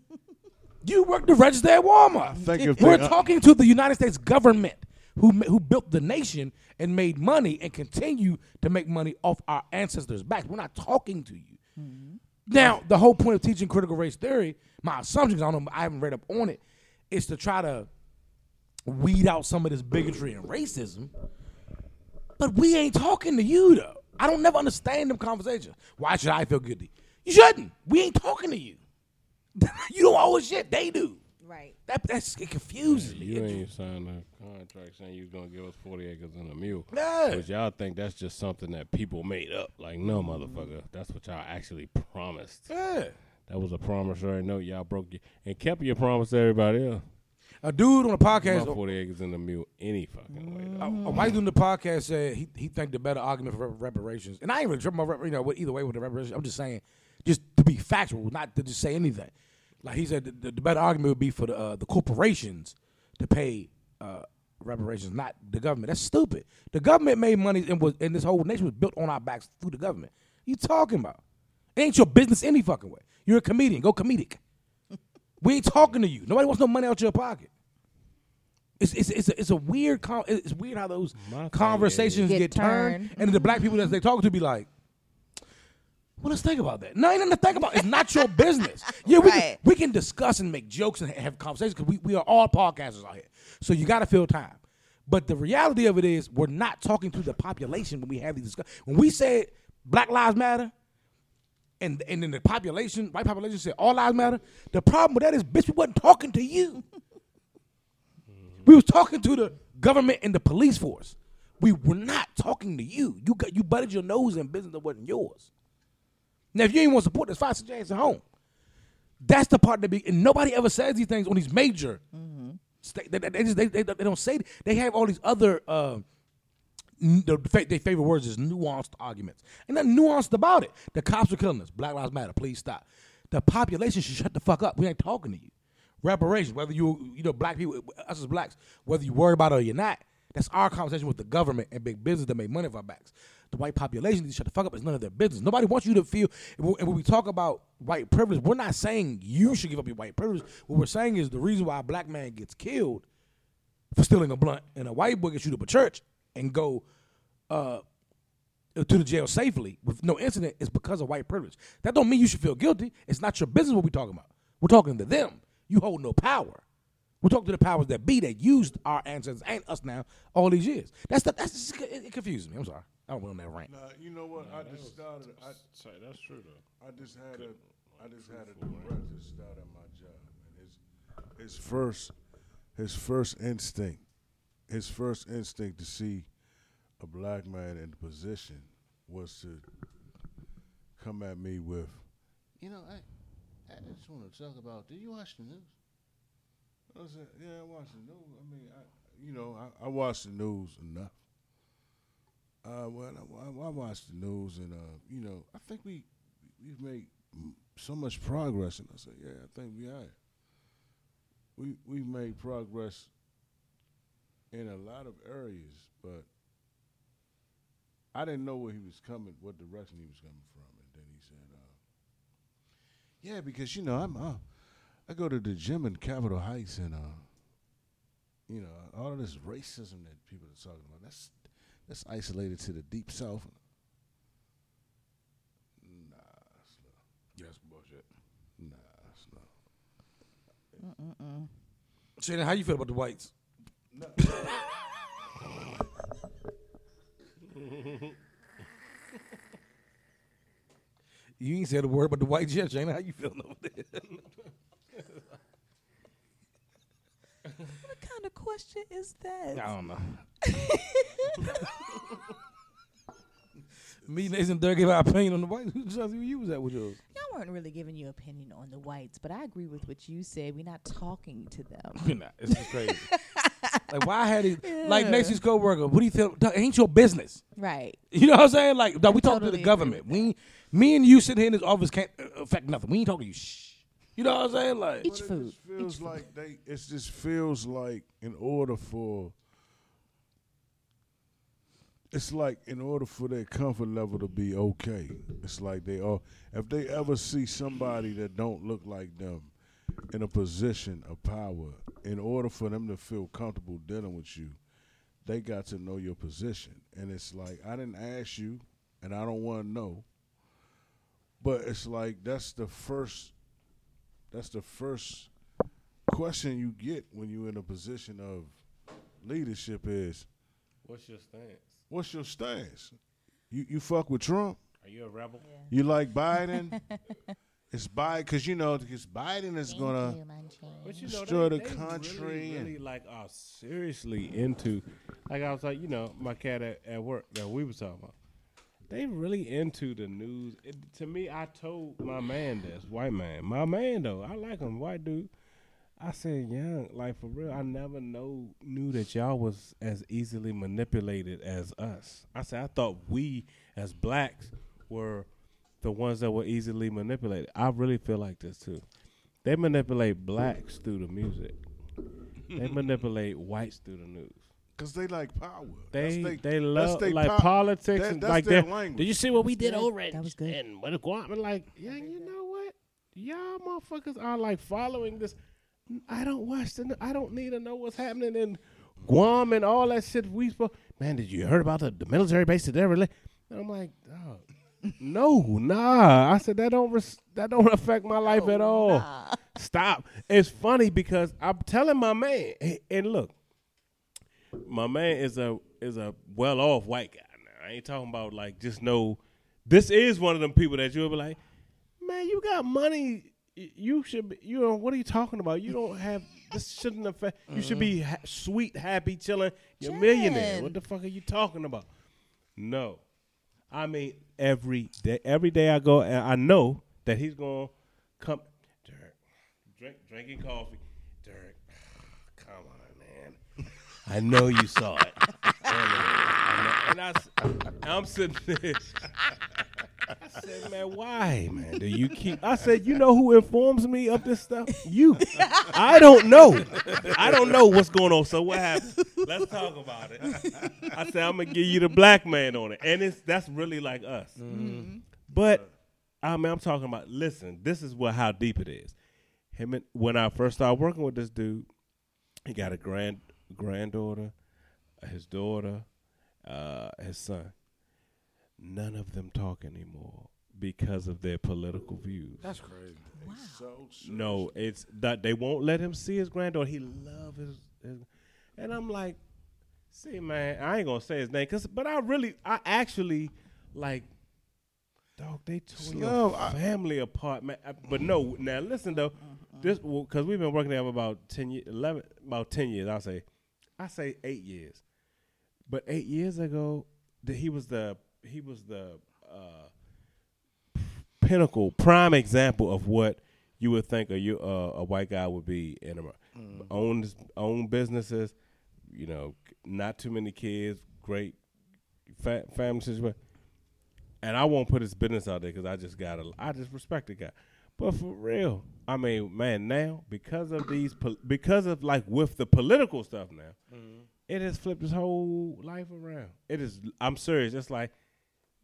A: you work the register at Walmart.
D: Thank if
A: We're talking to the United States government who who built the nation and made money and continue to make money off our ancestors' backs. We're not talking to you. Now, the whole point of teaching critical race theory, my assumptions, I don't know, I haven't read up on it, is to try to weed out some of this bigotry and racism. But we ain't talking to you though. I don't never understand them conversations. Why should I feel guilty? You shouldn't. We ain't talking to you. [LAUGHS] you don't owe us shit. They do.
E: Right.
A: That that's it confuses me.
C: You
A: It-
C: ain't signed a contract saying you was gonna give us forty acres and a mule.
A: No.
C: But y'all think that's just something that people made up. Like, no, motherfucker. That's what y'all actually promised.
A: yeah.
C: That was a promissory note. Y'all broke you and kept your promise to everybody else.
A: A dude on the podcast,
C: About forty acres and a mule any fucking way.
A: a,
C: though.
A: a white dude on the podcast said he he think the better argument for reparations, and I ain't really tripping about you know what- either way with the reparations. I'm just saying, just to be factual, not to just say anything. Like he said, the, the better argument would be for the uh, the corporations to pay uh, reparations, not the government. That's stupid. The government made money and was and this whole nation was built on our backs through the government. you talking about? It ain't your business any fucking way. You're a comedian. Go comedic. [LAUGHS] we ain't talking to you. Nobody wants no money out your pocket. It's it's it's a, it's a weird con- it's weird how those
C: My
A: conversations get,
E: Get
A: turned,
E: turned.
A: and then the black people that they talk to be like, "Well, let's think about that." No, ain't nothing to think about. It's not your [LAUGHS] business. Yeah, we can, we can discuss and make jokes and have conversations because we, we are all podcasters out here. So you got to fill time. But the reality of it is, we're not talking to the population when we have these discussions. When we said Black Lives Matter, and and then the population, white population said all lives matter. The problem with that is, bitch, we wasn't talking to you. We was talking to the government and the police force. We were not talking to you. You got you butted your nose in business that wasn't yours. Now, if you ain't want to support this, your ass at home. That's the part that be, and nobody ever says these things on these major. sta- They, they, they, just, they, they, they don't say. They have all these other. Uh, the favorite words is nuanced arguments. Ain't nothing nuanced about it. The cops are killing us. Black Lives Matter. Please stop. The population should shut the fuck up. We ain't talking to you. Reparations, whether you you know black people, us as blacks, whether you worry about it or you're not, that's our conversation with the government and big business that make money off our backs. The white population needs to shut the fuck up. It's none of their business. Nobody wants you to feel. And when we talk about white privilege, we're not saying you should give up your white privilege. What we're saying is the reason why a black man gets killed for stealing a blunt and a white boy gets shoot up a church and go uh, to the jail safely with no incident is because of white privilege. That don't mean you should feel guilty. It's not your business what we're talking about. We're talking to them. You hold no power. We talk to the powers that be that used our ancestors and us now all these years. That's the, that's just, it, it confuses me. I'm sorry. I don't want that rant.
D: Nah, you know what? I just started. I,
C: Sorry, that's true though.
D: I just had a, I just had a director start at my job, and his, his first, his first instinct, his first instinct to see a black man in the position was to come at me with,
F: You know, I, I just want to talk about. Do you watch the news?
D: I said, yeah, I watch the news. I mean, I, you know, I, I watch the news enough. Uh, well, I, I watch the news, and uh, you know, I think we we've made so much progress. And I said, yeah, I think we have. We we've made progress in a lot of areas, but I didn't know where he was coming, what direction he was coming from. And then he said, uh, "Yeah, because you know, I'm uh, I go to the gym in Capitol Heights, and uh, you know, all of this racism that people are talking about, that's that's isolated to the deep south. Nah, it's not.
A: Yeah, that's bullshit.
D: Nah, it's not.
E: Mm-mm.
A: Shannon, how you feel about the whites? [LAUGHS] you ain't said a word about the whites yet, Shannon. How you feeling over there?
B: What kind of question is that?
A: I don't know. [LAUGHS] Me, Nathan, Dirk gave our opinion on the whites. Who you was at with yours?
E: Y'all weren't really giving you opinion on the whites, but I agree with what you said. We're not talking to them.
A: You're not. It's just crazy. [LAUGHS] like, why had he, like,
E: Yeah.
A: Nacy's co-worker, what do you feel? Dog, ain't your business.
E: Right.
A: You know what I'm saying? Like, dog, we talk to the government. We, me and you sitting here in this office can't uh, affect nothing. We ain't talking to you. Shh. You know what I'm saying? Like,
E: Eat
D: But
E: your
D: it
E: food.
D: just feels like they. It just feels like in order for. It's like in order for their comfort level to be okay, it's like they are. If they ever see somebody that don't look like them in a position of power, in order for them to feel comfortable dealing with you, they got to know your position. And it's like I didn't ask you, and I don't want to know. But it's like that's the first that's the first question you get when you're in a position of leadership is
C: What's your stance?
D: what's your stance? You you fuck with Trump?
C: Are you a rebel?
D: You like Biden? [LAUGHS] it's Biden because you know because Biden is gonna
C: But you know,
D: Destroy
C: they,
D: the
C: they
D: country
C: really,
D: and-
C: really like are seriously into. Like I was like, you know, my cat at, at work that we was talking about. They really into the news. It, to me, I told my man this white man, my man though, I like him, white dude. I said, young, like for real, I never know knew that y'all was as easily manipulated as us. I said, I thought we as blacks were the ones that were easily manipulated. I really feel like this too. They manipulate blacks through the music. they [LAUGHS] manipulate whites through the news.
D: because they like power.
C: They
D: That's
C: they
D: that's
C: love
D: they
C: like
D: pow-
C: politics
D: that-
C: and like
D: their
C: that.
D: language.
C: Did you see what we did
E: good.
C: over it?
E: That was good.
C: And what Guam and like, yeah, you know what? Y'all motherfuckers are like following this. I don't watch the. I don't need to know what's happening in Guam and all that shit. We supposed. Man, did you heard about the, the military base that they're really? And I'm like, dog, no, nah. I said that don't res- that don't affect my life at all. Stop. It's funny because I'm telling my man, and- look, my man is a is a well off white guy. Now I ain't talking about like just no. This is one of them people that you'll be like, man, you got money. You should be. You know what are you talking about? You don't have. This shouldn't affect. You should be mm-hmm. ha- sweet, happy, chilling. You're a millionaire. What the fuck are you talking about? No, I mean every day. Every day I go, and I know that he's gonna come. Derek, drink, drinking coffee. Derek, [SIGHS] come on, man. I know you saw it. [LAUGHS] and I, s- I'm sitting there. [LAUGHS] I said, man, why, man? Do you keep? I said, you know who informs me of this stuff? You. I don't know. I don't know what's going on. So what happened? Let's talk about it. I said, I'm gonna give you the black man on it, and it's that's really like us. But I mean, I'm talking about. Listen, this is what how deep it is. Him and, when I first started working with this dude, he got a grand granddaughter, his daughter, uh, his son. None of them talk anymore because of their political views.
A: That's crazy.
E: Wow.
D: So, so
C: No, it's that they won't let him see his granddaughter. He loves his, his, and I'm like, see, man, I ain't gonna say his name, cause but I really, I actually like, dog, they tore your
D: Slow, I-
C: family apart, man. I- But no, now listen though, mm-hmm. this because we've been working together about ten years, eleven, about ten years. I'll say, I say eight years, but eight years ago, the, he was the he was the uh, pinnacle, prime example of what you would think a you uh, a white guy would be in America. Own his- own businesses, you know, not too many kids, great fa- family situation. And I won't put his business out there because I just got to I just respect the guy. But for real, I mean, man, now because of these, pol- because of like with the political stuff now, it has flipped his whole life around. It is. I'm serious. It's like,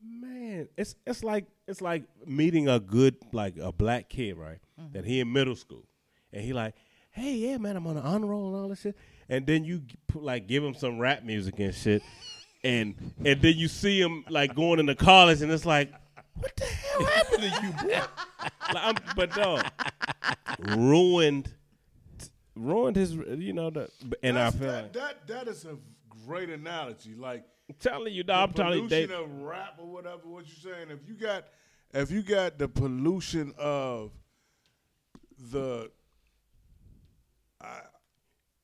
C: man, it's it's like it's like meeting a good like a black kid, right? Mm-hmm. That he in middle school, and he like, hey, yeah, man, I'm on an honor roll and all this shit, and then you put, like give him some rap music and shit, [LAUGHS] and and then you see him like going into college, and it's like, what the hell happened to you, boy? [LAUGHS] like, I'm, but dog, ruined, ruined his, you know, the, and I
D: That's-
C: feel
D: that,
C: like.
D: that that is a great analogy. Like
C: I'm [LAUGHS] telling you, dog. I'm
D: the
C: telling you, they,
D: pollution of rap or whatever. What you saying? If you got, if you got the pollution of the,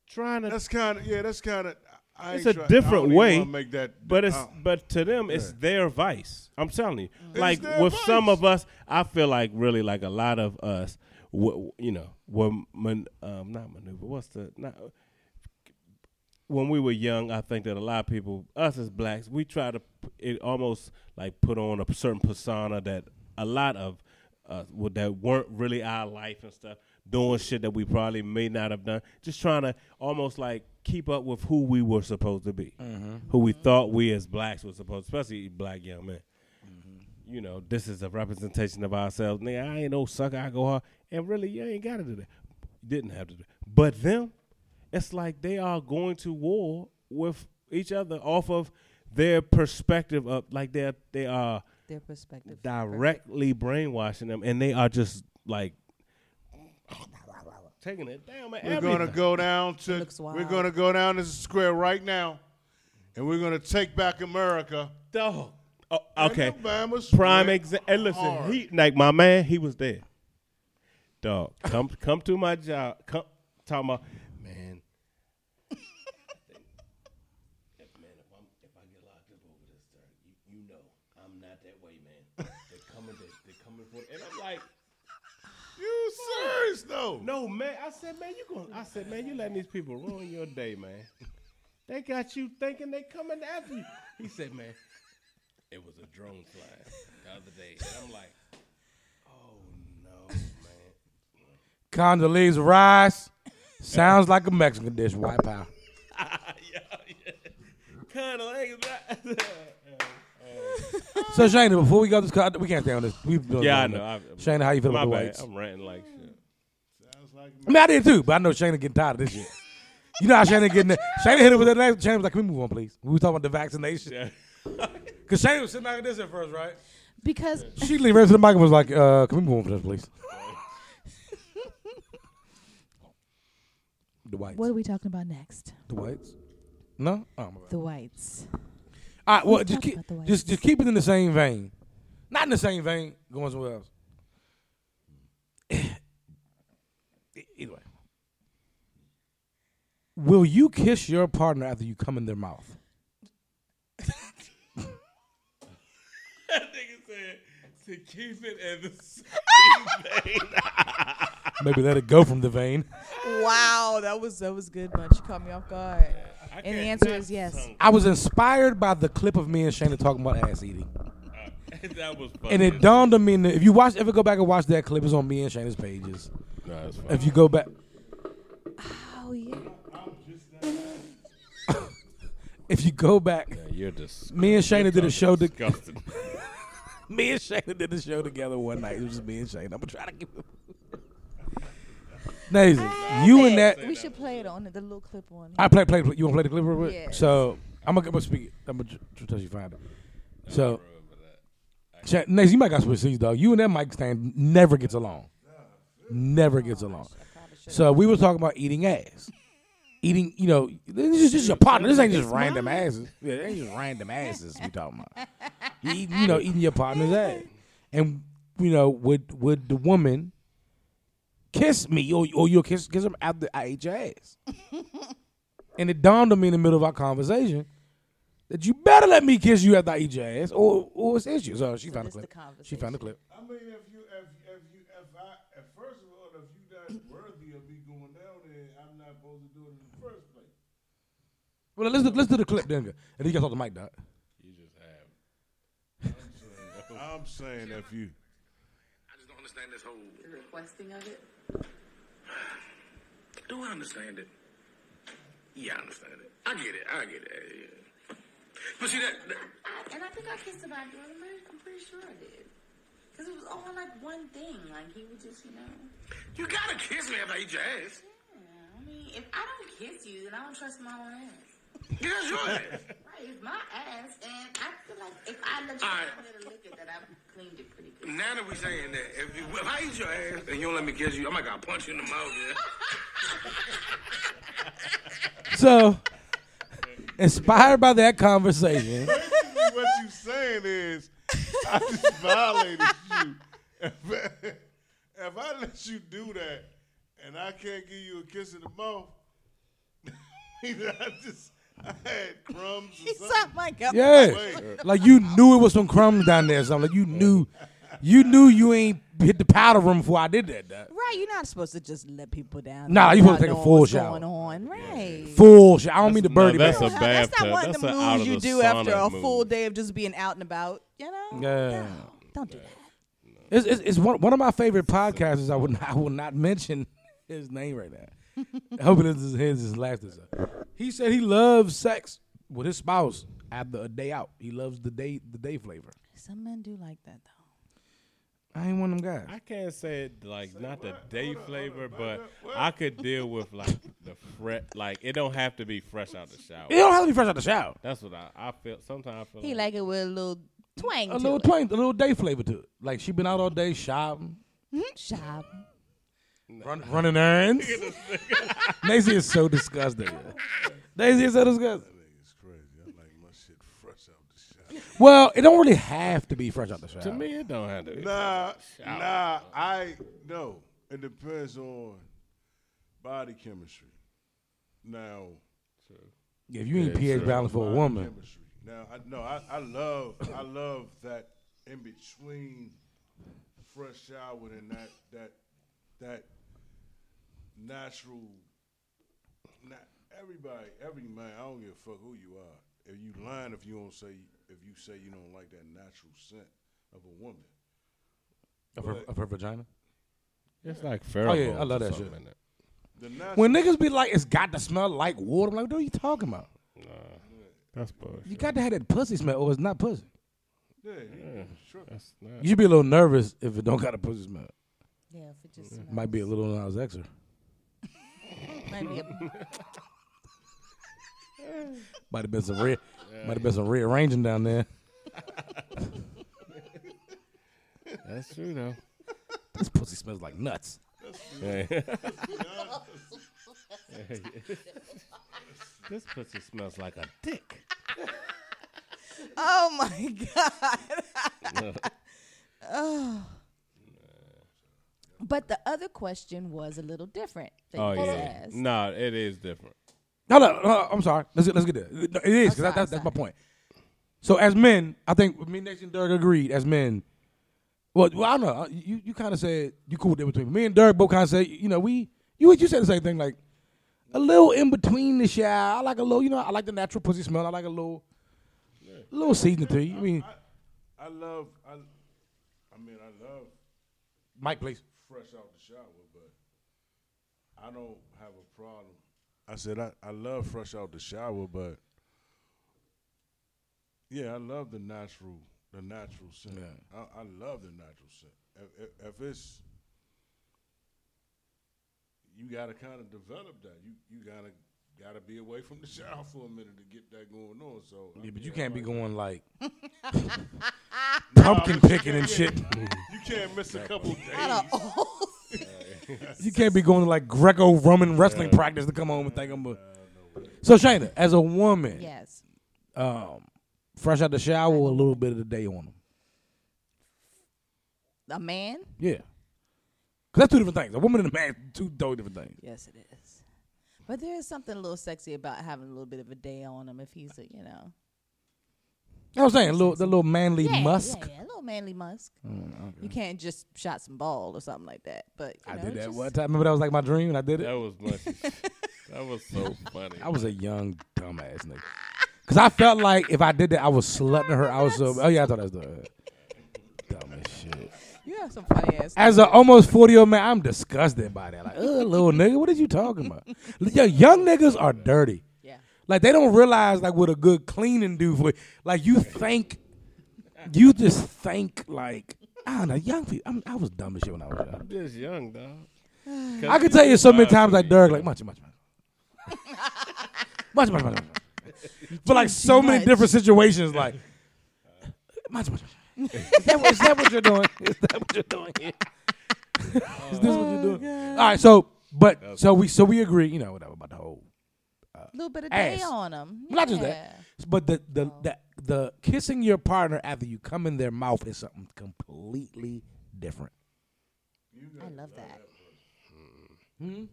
C: trying to
D: that's kind of yeah, that's kind of. I
C: It's a
D: try-
C: different
D: don't
C: way,
D: wanna Make that,
C: But it's
D: uh,
C: but to them it's
D: Yeah.
C: their vice. I'm telling you,
D: It's
C: like
D: their
C: with some of us, I feel like really like a lot of us, w- you know, were man, um, not maneuver. What's the not when we were young? I think that a lot of people, us as blacks, we try to it almost like put on a certain persona that a lot of us would that weren't really our life and stuff, doing shit that we probably may not have done, just trying to almost like keep up with who we were supposed to be, mm-hmm. who we mm-hmm. thought we as blacks were supposed, especially black young men. Mm-hmm. You know, this is a representation of ourselves. Nigga, I ain't no sucker. I go hard, and really, you ain't got to do that. Didn't have to do. But them, it's like they are going to war with each other off of their perspective of like they're they are
E: Their perspective.
C: directly brainwashing them, and they are just like taking it down. Man,
D: we're gonna go down to. We're gonna go down this square right now, and we're gonna take back America.
C: Dog. Oh, okay.
D: Alabama's
C: Prime
D: went
C: example. And listen,
D: hard.
C: he like my man. He was there. Dog, come come to my job. Come talking about man. Man, if I'm if I get locked up over this, sir, you, you know I'm not that way, man. They're coming, they, they're coming for, and I'm like,
D: You serious though?
C: no, man. I said, man, you going? I said, man, you letting these people ruin your day, man. They got you thinking they coming after you. He said, man, it was a drone flying the other day. And I'm like, oh no, man.
A: Condoleezza Rice sounds like a Mexican dish. White power.
C: yeah, yeah. Kind of like that.
A: So Shayna, before we go, this cut, we can't stay on this. We've been
C: yeah, I know.
A: that.
C: I,
A: Shayna, how you feel
C: my
A: about the
C: bad.
A: whites?
C: I'm ranting like shit.
D: Sounds like
A: I mean, I did too, but I know Shayna getting tired of this shit. You know how Shayna getting it. [LAUGHS] Shayna hit it with that name. Shayna was like, "Can we move on, please?" We was talking about the vaccination
C: Yeah. [LAUGHS]
A: because Shayna was sitting back at this at first, right?
E: Because
A: She leaned right to the mic and was like, uh, "Can we move on for this, please?" [LAUGHS] the whites.
E: what are we talking about next?
A: The whites. No. Oh, my bad.
E: The whites.
A: All right. Well,
E: Let's
A: just keep
E: about the whites.
A: just just keep it in the same vein. Not in the same vein. Going somewhere else. Anyway, will you kiss your partner after you come in their mouth?
C: That nigga said to keep it in the same [LAUGHS] vein.
A: Maybe let it go from the vein.
B: Wow, that was that was good, bunch. You caught me off guard.
C: I
B: And the answer is yes.
C: song-
A: I was inspired by the clip of me and Shayna talking about ass eating, uh, [LAUGHS]
C: that was funny.
A: and it dawned on me. that If you watch, ever go back and watch that clip, it's on me and Shayna's pages.
C: No, it's.
A: If you go back,
E: Oh yeah.
A: If you go back,
C: Yeah, you're just
A: me and Shayna did a show. To,
C: disgusting. [LAUGHS]
A: me and Shayna did a show together one night. It was just me and Shayna. I'm gonna try to keep it. Nazy, you and that.
E: We should play it on it, the little clip one.
A: I play, play. You want to play the clip real quick?
E: Yes.
A: So I'm gonna, I'm gonna speak. it. I'm gonna tr- tr- tell you find it. So Ch- Next, you might got switch seats, dog. You and that mic stand never gets along. Never gets along. So we were talking about eating ass. Eating, you know, this is just your partner. This ain't just random asses. Yeah, it ain't just random asses we talking about. You, eat, you know, eating your partner's ass. And, you know, would would the woman kiss me or, or you'll kiss, kiss him after I ate your ass? [LAUGHS] and it dawned on me in the middle of our conversation that you better let me kiss you after I eat your ass or, or it's issues. So she
E: So
A: found the
E: the
A: clip. She found the clip.
D: I mean, if you, if, if you, if I, if first of all, if you not worthy of me going down there, I'm not supposed to do it in the first place.
A: Well, let's do, let's do the clip then. And then you got off the mic, Doc.
C: You just have.
D: I'm saying if you,
G: I just don't understand this whole.
B: The requesting of it.
G: Do I understand it? Yeah, I understand it. I get it. I get it. Yeah. But see that, that
B: I, and I think I kissed him after. I'm pretty, I'm pretty sure I did. Because it was all like one thing. Like he would just, you know.
G: you gotta kiss me after I eat your ass.
B: Yeah, I mean, if I don't kiss you, then I don't trust my own ass.
G: Yeah, that's your ass.
B: Right, it's my ass, and I feel like if I let you
G: All right.
B: come here to lick it, that I've cleaned it pretty good.
G: Now that we saying that, if, you, if I eat your ass and you don't let me kiss you, I might gotta punch you in the mouth. Yeah. [LAUGHS]
A: So, inspired by that conversation,
D: basically what you saying is, I just violated you. If, if I let you do that and I can't give you a kiss in the mouth, [LAUGHS] I just, I had crumbs or
E: He
D: something.
E: sucked my cup.
A: yeah, like you knew it was some crumbs down there. or Something like you knew, you knew you ain't hit the powder room before I did that. Doc.
E: Right, you're not supposed to just let people down.
A: Nah, you supposed to
E: without
A: take a full
E: what's
A: shower.
E: Going on, right?
A: Full shit. I don't mean the
C: That's-
A: birdie
C: no, that's
A: bath.
C: a
E: Well, that's not one of the moves
C: of
E: you
C: the
E: do after a full
C: move.
E: day of just being out and about. You know?
A: Yeah.
E: No, don't do that.
A: It's, it's, it's one, one of my favorite podcasters. I would not, I will not mention [LAUGHS] his name right now. I hope it is his, his last. Is he said he loves sex with his spouse after a day out. He loves the day the day flavor.
E: Some men do like that though.
A: I ain't one of them guys.
C: I can't say it like not the day flavor, but I could deal with like the fret. Like it don't have to be fresh out the shower.
A: It don't have to be fresh out the shower.
C: That's what I, I feel. Sometimes I feel
E: He like it with a little twang.
A: A
E: to
A: little
E: it.
A: twang, a little day flavor to it. Like she been out all day shopping, mm-hmm.
E: Shop.
A: Run, running errands. [LAUGHS] Daisy is so disgusting. Daisy is so disgusting.
D: It's crazy. I like my shit fresh out the shop.
A: Well, it don't really have to be fresh out the shower.
C: to me it don't have to. Be.
D: Nah,
C: Shower.
D: nah. I no. It depends on body chemistry. Now,
A: if you ain't pH
C: sure.
A: balance for a woman,
D: Chemistry. Now, I no. I, I love. I love that in between fresh shower and that that that natural. Not everybody, every man. I don't give a fuck who you are. If you lying, if you don't say, if you say you don't like that natural scent of a woman.
A: of her, of her vagina.
C: It's like
A: Oh, yeah,
C: pheromones
A: I love
C: or
A: that
C: something
A: shit.
C: in it.
D: The natural
A: When niggas be like, it's got to smell like water, I'm like, what are you talking about?
C: Nah, that's bullshit.
A: You got to have that pussy smell, or it's not pussy.
D: Yeah,
C: Yeah,
D: sure.
C: that's not.
A: You should be a little nervous if it don't got a pussy smell.
E: Yeah, if it just
A: Might be a little Nas Xer.
E: Might be a, [LAUGHS]
A: Might have been some re- might have been some rearranging down there. [LAUGHS]
C: That's true though.
A: This pussy smells like nuts.
C: Yeah. [LAUGHS] this pussy smells like a dick.
E: Oh my god. oh. But the other question was a little different. that
C: Oh
E: you
C: yeah.
E: asked.
C: No, it is different.
A: Hold up, hold up, I'm sorry. Let's get, let's get there. It is because that, that's, that's my point. So as men, I think me, Nation, and Dirk agreed. As men, well, well I don't know. You you kind of said you cool with it between me and Dirk. Both kind of said, you know, we you you said the same thing, like a little in between the shower. I like a little, you know, I like the natural pussy smell. I like a little, a little seasoning to you. I mean,
D: I love. I, I mean, I love
A: Mike, please.
D: fresh out the shower, but I don't have a problem. I said I, I love fresh out the shower, but yeah, I love the natural the natural scent.
A: Yeah.
D: I, I love the natural scent. If, if, if it's you got to kind of develop that. You you gotta gotta be away from the [LAUGHS] shower for a minute to get that going on. So I
A: Yeah, but you can't be going like [LAUGHS] [LAUGHS] pumpkin picking and shit.
D: You can't miss a couple days.
E: Not a old-
A: You can't be going to like Greco-Roman wrestling practice to come home and think I'm a. So Shayna, as a woman,
E: yes.
A: um, fresh out the shower, a little bit of the day on them.
E: A man?
A: Yeah, because that's two different things. A woman and a man, two totally different things.
E: Yes, it is. But there is something a little sexy about having a little bit of a day on him if he's a, you know.
A: I was saying, a little, the little manly
E: Yeah,
A: musk.
E: Yeah, yeah, a little manly musk.
A: Mm, okay.
E: You can't just shot some ball or something like that. But you
A: I
E: know,
A: did that
E: just-
A: one time. Remember that was like my dream, and I did it.
C: That was much. [LAUGHS] that was so funny.
A: I was a young dumbass nigga. Cause I felt like if I did that, I was slutting her. I was so. Oh yeah, I thought that was the dumbest shit.
E: You have some funny ass.
A: As an almost forty year old man, I'm disgusted by that. Like, ugh, little nigga, what are you talking about? [LAUGHS] Yo, young niggas are dirty.
E: Yeah.
A: Like they don't realize like what a good cleaning do for. you. Like you think, you just think like I don't know. Young people, I'm, I was dumb as shit when I was young.
C: I'm just young, dog. [SIGHS]
A: I can tell you so many times like Dirk, like much, much, much, much, much, much, much. But like so
E: too
A: many different situations, like much, much, much. Is that, what- is that what you're doing? Is that what you're doing here? [LAUGHS] is this what you're doing? All right, so but so we so we agree, you know, whatever about the whole.
E: A little bit of day
A: Ass.
E: on him.
A: Not just that. But the the, oh. the the kissing your partner after you come in their mouth is something completely different.
E: I love that. Hmm?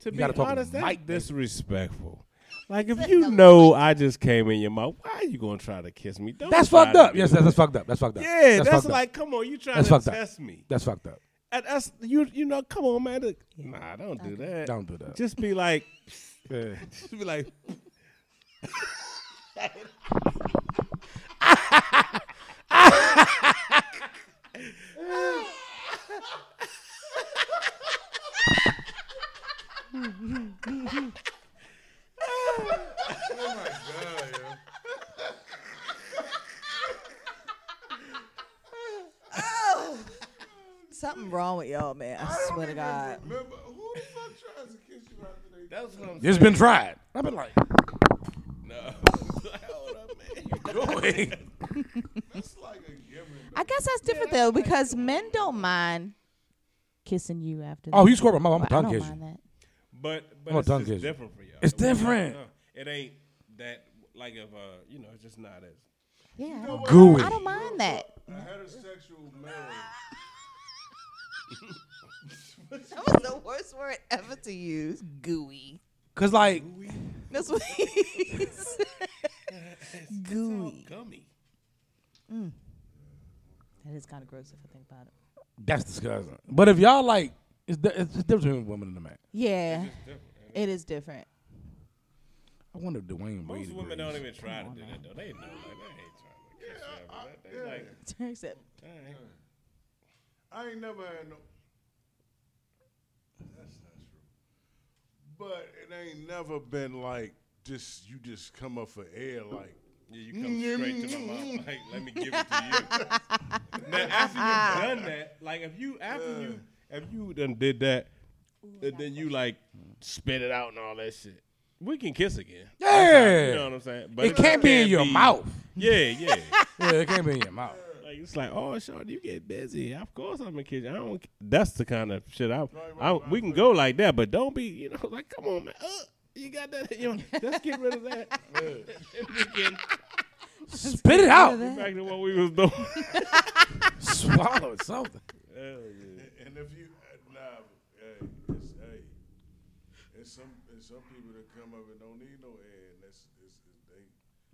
C: To
A: You
C: be
A: gotta talk to
C: honest, that's
A: Mike,
C: disrespectful. Like if you know I just came in your mouth, why are you gonna try to kiss me? Don't
A: That's fucked up. Yes, that's, that's fucked up. That's fucked up.
C: Yeah, that's,
A: fucked up.
C: like, come on, you trying
A: That's
C: to
A: fucked up.
C: test me?
A: that's fucked up.
C: And that's you. You know, come on, man. That- Nah, don't do that.
A: Don't do that.
C: Just be like, [LAUGHS] just be like, [LAUGHS]
E: Something wrong with y'all, man. I swear to God.
D: Remember, who the fuck tries to kiss you after they
C: that's what I'm
A: It's been tried. I've been like,
C: No. [LAUGHS] Hold up, man.
D: That's like a given.
E: I guess that's different though because men don't mind kissing you after.
A: oh,
E: that.
A: you squirt my mouth. I'm
E: But
A: a
E: I
A: tongue
E: don't
A: kiss you.
E: mind that.
C: But but
A: I'm a
C: it's
A: tongue
C: just
A: kisser.
C: different for y'all.
A: It's
C: The
A: different.
C: no, it ain't that like if uh you know it's just not as
E: Yeah, I don't,
A: Gooey.
E: I don't mind that.
D: A heterosexual male. [LAUGHS]
E: That was the worst word ever to use. Gooey.
A: Cause like,
E: That's what he said. [LAUGHS] Gooey.
C: gummy. Mm.
E: That is kind of gross if I think about it.
A: that's disgusting. But if y'all like, it's the, it's the difference between a woman and a man.
E: Yeah, it is different.
A: I wonder if Dwyane Wade
C: Most women don't even try to do that though. They know like they ain't trying to kiss you after that. They like, [LAUGHS]
E: Except.
D: I ain't never had no. That's not true. But it ain't never been like just you just come up for air like.
C: Yeah, you come straight to my mouth. [LAUGHS] Like, let me give it to you. now, after you've [LAUGHS] done that, like if you after you if you done did that, and then you like spit it out and all that shit, we can kiss again. That's how-
A: Yeah.
C: you know what I'm saying. But
A: It can't be in your mouth.
C: Yeah, yeah. [LAUGHS]
A: Yeah, it can't be in your mouth.
C: Like it's like, oh, shorty, you get busy. Of course I'm a kid. I don't. That's the kind of shit I. I we can go like that, but don't be, you know, [LAUGHS] like come on, man. Uh, you got that? You know, let's get rid of that. [LAUGHS] Can
A: Spit it out.
C: get back to what we was doing. [LAUGHS]
A: Swallow something.
C: Hell yeah.
D: And if you uh, nah, hey, it's hey, it's some it's some people that come up and don't need no air, and that's it's, it's, they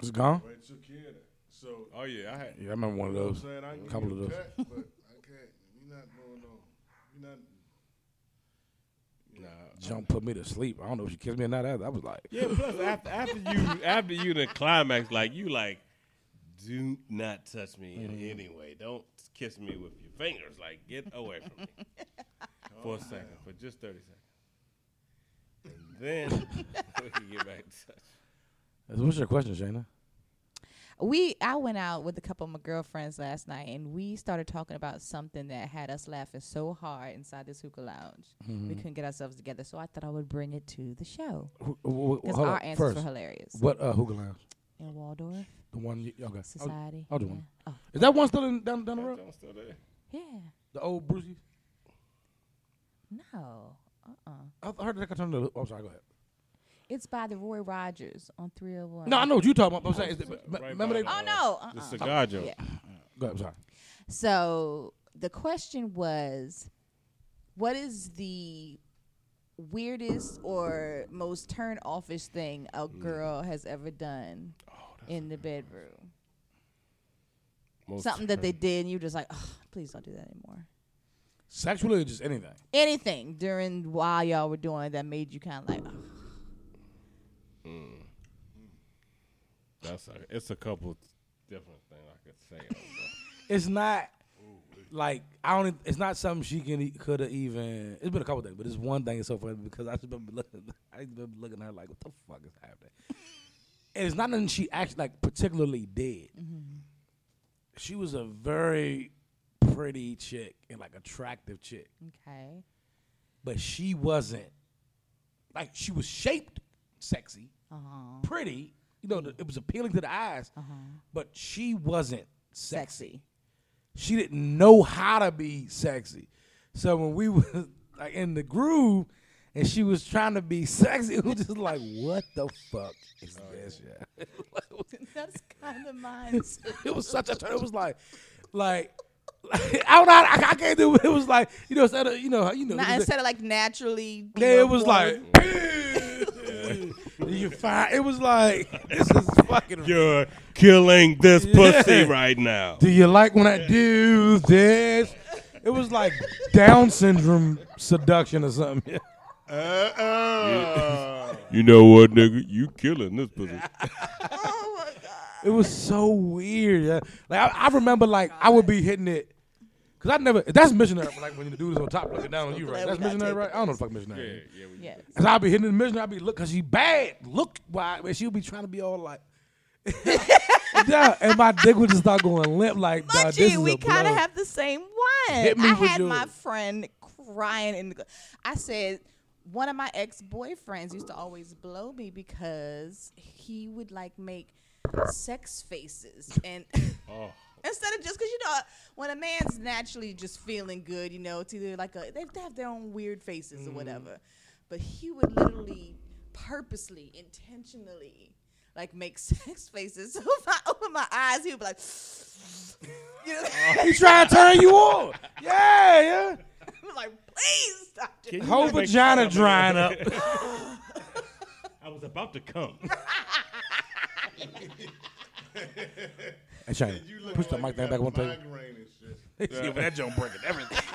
A: It's gone.
D: right took care of that. So
C: Oh yeah, I had.
A: Yeah, I remember one of
D: you know
A: those.
D: I'm saying I can
A: Couple of those.
D: that, but I can't. We not doing no. We not.
C: Nah.
A: Jump put me to sleep. I don't know if she kissed me or not. I, I was like,
C: Yeah. Plus, [LAUGHS] after after you after you the climax, like you like, do not touch me in mm-hmm. any way. Don't kiss me with your fingers. Like get away from me [LAUGHS] for a oh, second, for just thirty seconds, and then [LAUGHS] we can get back to touch.
A: "What's your question, Shayna?"
E: We, I went out with a couple of my girlfriends last night, and we started talking about something that had us laughing so hard inside this hookah lounge. We couldn't get ourselves together, so I thought I would bring it to the show because our
A: up.
E: answers
A: First,
E: were hilarious.
A: what uh, hookah lounge?
E: in Waldorf
A: The one. You, okay. Oh,
E: Society.
A: I'll do
E: yeah.
A: one.
E: Oh,
A: is that one still in, down down the road?
C: Jones still there.
E: yeah.
A: The old Brucey.
E: No. Uh. uh
A: I I heard that got turned into. Oh, sorry. Go ahead.
E: It's by the Roy Rogers on 301.
A: No, I know what you're talking about. But I'm saying, is it,
C: Right
A: remember
C: by
A: they?
C: the-
E: Oh no. Uh.
C: The cigar joint.
E: Yeah.
A: Go ahead. I'm sorry.
E: So the question was, what is the weirdest or most turn offish thing a
C: Mm.
E: girl has ever done
C: Oh,
E: in the bedroom?
C: Most
E: Something that they did, and you were just like, "Ugh, please don't do that anymore.
A: Sexually or just anything?
E: Anything during while y'all were doing it that made you kind of like, Ugh. Mm.
C: That's a, it's a couple different things I could say. on
A: It's not like I don't. It's not something she can could have even. It's been a couple things, but it's one thing. It's so funny because I just remember looking. [LAUGHS] I just remember looking at her like, "What the fuck is happening?" and it's not nothing she actually like particularly did. Mm-hmm. She was a very pretty chick and like attractive chick,
E: okay,
A: but she wasn't like she was shaped sexy,
E: uh huh,
A: pretty. You know, it was appealing to the eyes,
E: uh huh,
A: but she wasn't sexy.
E: sexy.
A: she didn't know how to be sexy. So when we [LAUGHS] were like in the groove and she was trying to be sexy, [LAUGHS] it was just like, what the fuck is this? Yeah. [LAUGHS]
E: That's kind of mine.
A: it was such a turn. It was like, like, like I don't know. I, I can't do it. It was like, you know, instead of, you know, you know,
E: Not
A: it was-
E: instead of like naturally.
A: yeah, it was
E: more-
A: like, you fine. It was like, this is fucking.
C: You're killing this pussy right now.
A: Do you like when I do this? It was like Down syndrome seduction or something.
D: Uh, uh.
C: You know what, nigga? You killing this pussy. [LAUGHS] Oh my god!
A: It was so weird. Like I, I remember, like I would be hitting it because I never. That's missionary. Like when the dude is on top looking down on you, right?
E: glad we
A: That's
E: got
A: missionary, right? I don't know the fuck missionary. is.
C: yeah, we
E: Yes.
A: Cause I'll be hitting the missionary. I'll be look, cause she bad. Look why, and she'll be trying to be all like, [LAUGHS] yeah, and my dick would just start going limp. Like, dawg, this
E: Munchie,
A: is
E: we kind of have the same one.
A: Hit me
E: I
A: with
E: had my friend crying in the. I said one of my ex boyfriends used to always blow me because he would like make sex faces and.
C: Oh,
E: Instead of just because you know uh, when a man's naturally just feeling good, you know, it's either like a they have their own weird faces or mm-hmm. whatever, but he would literally, purposely, intentionally, like make [LAUGHS] sex faces. So if I open my eyes, he would be like, [LAUGHS] you know,
A: oh, he's trying to turn you on. Yeah, yeah. [LAUGHS]
E: I'm like, please stop.
C: Can
E: doing
A: Whole vagina
C: fun of me?
A: drying up.
C: I was about to come.
A: Hey, Shane,
D: You
A: push the
D: like
A: mic
D: you
A: thing back
D: got
A: on the table.
D: migraine and shit. [LAUGHS]
A: See, but that joint breaking everything. [LAUGHS]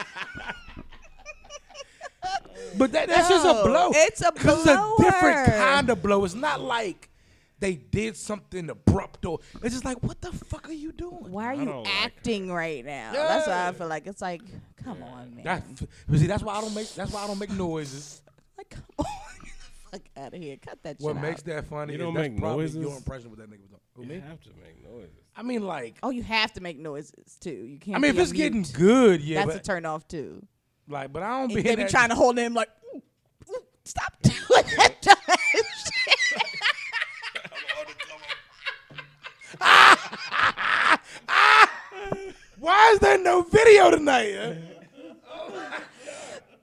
A: but that, that's just a blow.
E: it's a
A: 'Cause It's a different
E: blower.
A: kind of blow. It's not like they did something abrupt or it's just like, what the fuck are you doing?
E: Why are you
C: don't like
E: acting right now? That's why I feel like it's like, come on, man.
A: That, but see, that's why I don't make. That's why I don't make noises. [LAUGHS]
E: like, come on, get the fuck out of here. Cut that shit
A: What
E: out.
A: makes that funny?
C: You don't
A: that's
C: make
A: probably
C: noises?
A: Your impression of what that nigga was doing. Who,
C: You
A: me?
C: have to make noises.
A: I mean, like,
E: Oh, you have to make noises too. You can't.
A: I mean, if it's getting
E: mute.
A: good, yeah,
E: that's
A: but
E: a turn off too.
A: like, but I don't be
E: They be trying to hold him like, "Ooh, ooh, stop [LAUGHS] doing that. [LAUGHS] [LAUGHS]
A: Why is there no video tonight?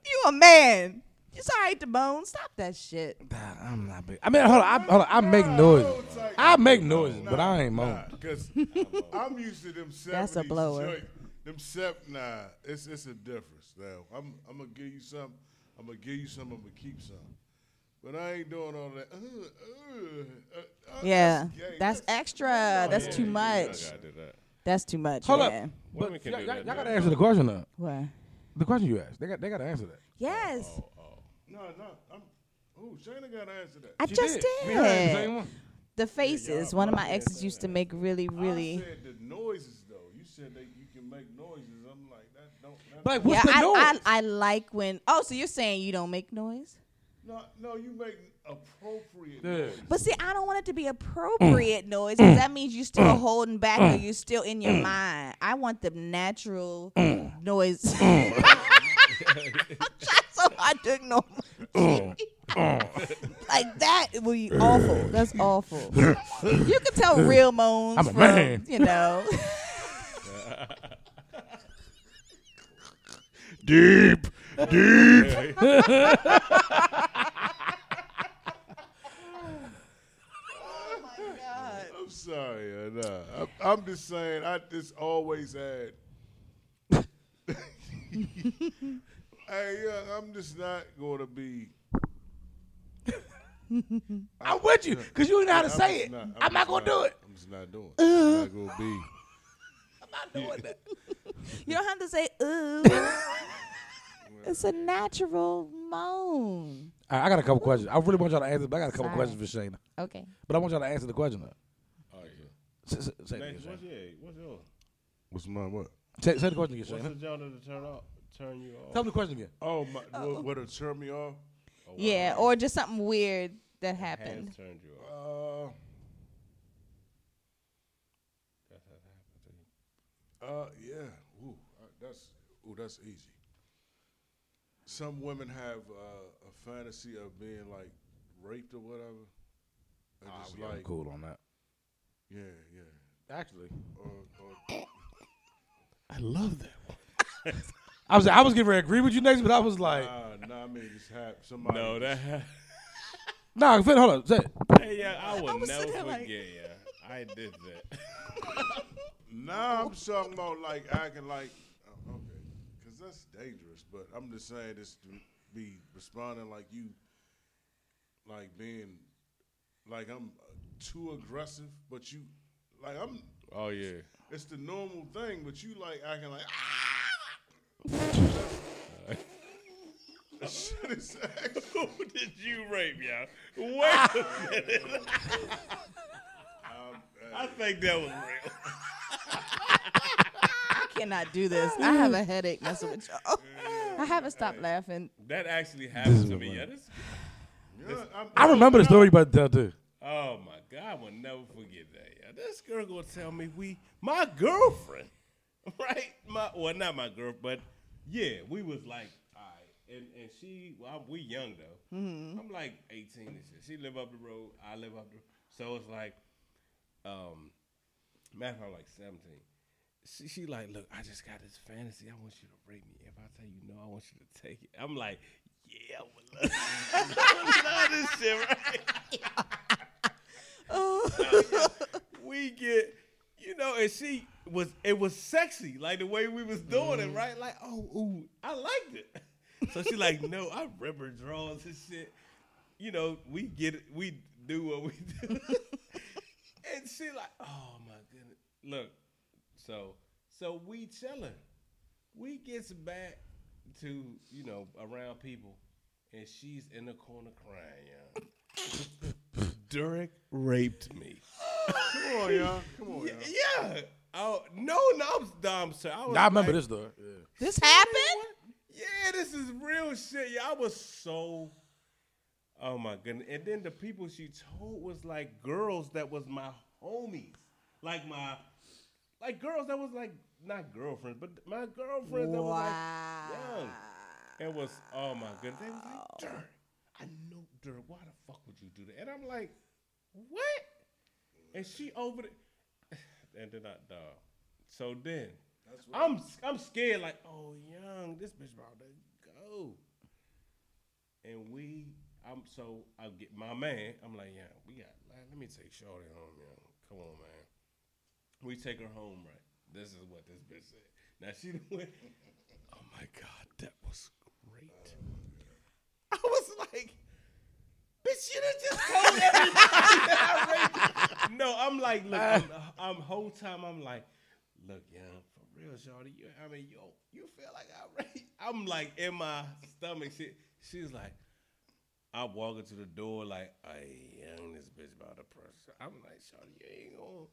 E: You a man. You sorry to bone. Stop that shit.
A: Nah, I'm not big. I mean, hold on. I, hold on, I make noises. I make noises, but I ain't moaning.
D: Because I'm used to them [LAUGHS]
E: That's a blower.
D: joint- Them sep, nah, it's it's a difference. Now, I'm I'm gonna give you some. I'm gonna give you some. I'm gonna keep some. But I ain't doing all that. Uh, uh, uh, uh,
E: Yeah,
D: gay.
E: that's extra. That's too
C: I
E: much.
C: gotta do that.
E: That's too much.
A: Hold
E: yeah.
A: up.
C: Women
A: But
C: can
A: y'all,
C: do
A: y'all, y'all gotta answer the question now.
E: What?
A: The question you asked, they got they gotta answer that.
E: Yes,
D: No, no. I'm. Ooh, Shayna got to answer that.
E: I
A: She
E: just
A: did.
E: did.
A: We heard the same one.
E: The faces. One of my exes used to make really,
D: I
E: really.
D: said the noises though. You said that you can make noises. I'm like that. Don't. That
A: Like,
E: Yeah,
A: what's the
E: I,
A: noise?
E: I I like when. Oh, so you're saying you don't make noise?
D: no, no. You make appropriate.
A: Yeah.
D: Noises.
E: But see, I don't want it to be appropriate noise because that means you're still holding back or you're still in your mind. I want the natural mm. noise. Mm. [LAUGHS] I'm trying so hard to ignore. like that would be awful. That's awful. you can tell real moans.
A: I'm a
E: from,
A: man.
E: You know. [LAUGHS]
D: Deep, deep. Oh my God. I'm sorry, uh, nah. I'm, I'm just saying. I just always had. [LAUGHS] hey, yeah, I'm just not going to be. [LAUGHS]
A: I'm with you because you know how to
D: I'm
A: say it.
D: not-
A: I'm, not gonna do it.
D: I'm just not doing. it. Uh-huh. I'm not gonna be. [LAUGHS]
A: I'm not doing that. [LAUGHS]
E: You don't have to say ooh. it's a natural moan.
A: All right, I got a couple questions. I really want y'all to answer, but I got a couple
E: Sorry.
A: questions for Shayna.
E: Okay.
A: But I want y'all to answer the question though.
C: Oh yeah.
A: Say, say, say, it
C: Next, what's
A: Shayna.
C: your? What's yours?
D: What's mine? What?
A: say, say the question again,
C: What's
A: Shayna.
C: the genre to turn off? Turn you off?
A: Tell me the question again.
D: Oh, my, what, what'll turn me off?
C: Oh, wow.
E: Yeah, or just something weird that
C: Has
E: happened.
C: turned you off.
D: Uh,
C: That's how happened to you.
D: uh, yeah. Ooh, uh, that's ooh, that's easy. Some women have uh, a fantasy of being like raped or whatever. And
A: Ah,
D: just like,
A: cool on that.
D: yeah, yeah.
A: Actually,
D: Or, or [LAUGHS]
C: I love that. [LAUGHS]
A: I was I was getting ready to agree with you next, but I was like,
D: nah, nah, I mean, just have somebody.
C: No, that. [LAUGHS]
A: nah, Finn, hold on. Say it.
C: hey, yeah, I will
E: was
C: never
E: sitting there
C: forget.
E: like-
C: yeah, I did that. [LAUGHS]
D: Nah, I'm talking about like acting like oh, okay, because that's dangerous. But I'm just saying this to be responding like you, like being, like I'm uh, too aggressive. But you, like I'm,
C: oh yeah.
D: it's the normal thing. But you like acting like ah. That shit is actually,
C: Who did you rape, y'all? Wait a minute.
D: um,
C: I think that was real.
E: I cannot do this. I have a headache messing with y'all. I haven't stopped laughing.
C: That actually happened to me.
A: what-
C: Yeah, this,
D: yeah, I'm,
A: remember the story you about to tell too.
C: oh my God, I will never forget that. Yeah, this girl gonna tell me we, my girlfriend, [LAUGHS] right? My well, not my girl, but yeah, we was like, all right, and and she, well, we young though. I'm like 18 and shit. She live up the road, I live up the, so it's like, um, matter of fact, I'm like 17. She, she like, look, I just got this fantasy. I want you to rape me. If I tell you no, I want you to take it. I'm like, yeah, I would love, I [LAUGHS] would love this shit, right? [LAUGHS] [LAUGHS] we get, you know, and she was, it was sexy, like the way we was doing it, mm. right? Like, oh, ooh, I liked it. [LAUGHS] So she like, no, I rip her drawers and shit. You know, we get it, we do what we do. [LAUGHS] and she like, oh my goodness. Look, so so we chilling. We gets back to, you know, around people and she's in the corner crying, yeah. [LAUGHS] Derek raped me.
D: come on, y'all, come on, y'all.
C: Yeah. Oh no, no, I'm dumb, sir. I, was
A: I remember
C: like,
A: this though. Yeah.
E: This happened?
C: Yeah, this is real shit. Yeah, I was so. Oh my goodness! And then the people she told was like girls that was my homies, like my, like girls that was like not girlfriends, but my girlfriends that was like young. It was oh my goodness. They was like, Dirk, I know Dirk. Why the fuck would you do that? And I'm like, what? And she over the, and then I dog. So then I'm I'm scared like, oh young, this bitch about to go. And we, I'm so I get my man. I'm like, yeah, we got. Man, let me take Shorty home, young. Come on, man. We take her home, right? This is what this bitch said. Now she [LAUGHS] went. Oh my god, that was great. I was like, bitch, you done just told everybody that [LAUGHS] I raped. No, I'm like, look, I'm, [LAUGHS] I'm whole time I'm like, look, young, for real, shorty, you, I mean, yo, you feel like I raped? [LAUGHS] I'm like in my stomach. She, she's like, I walk into the door like, I young this bitch about to press. I'm like, shorty, you ain't gonna.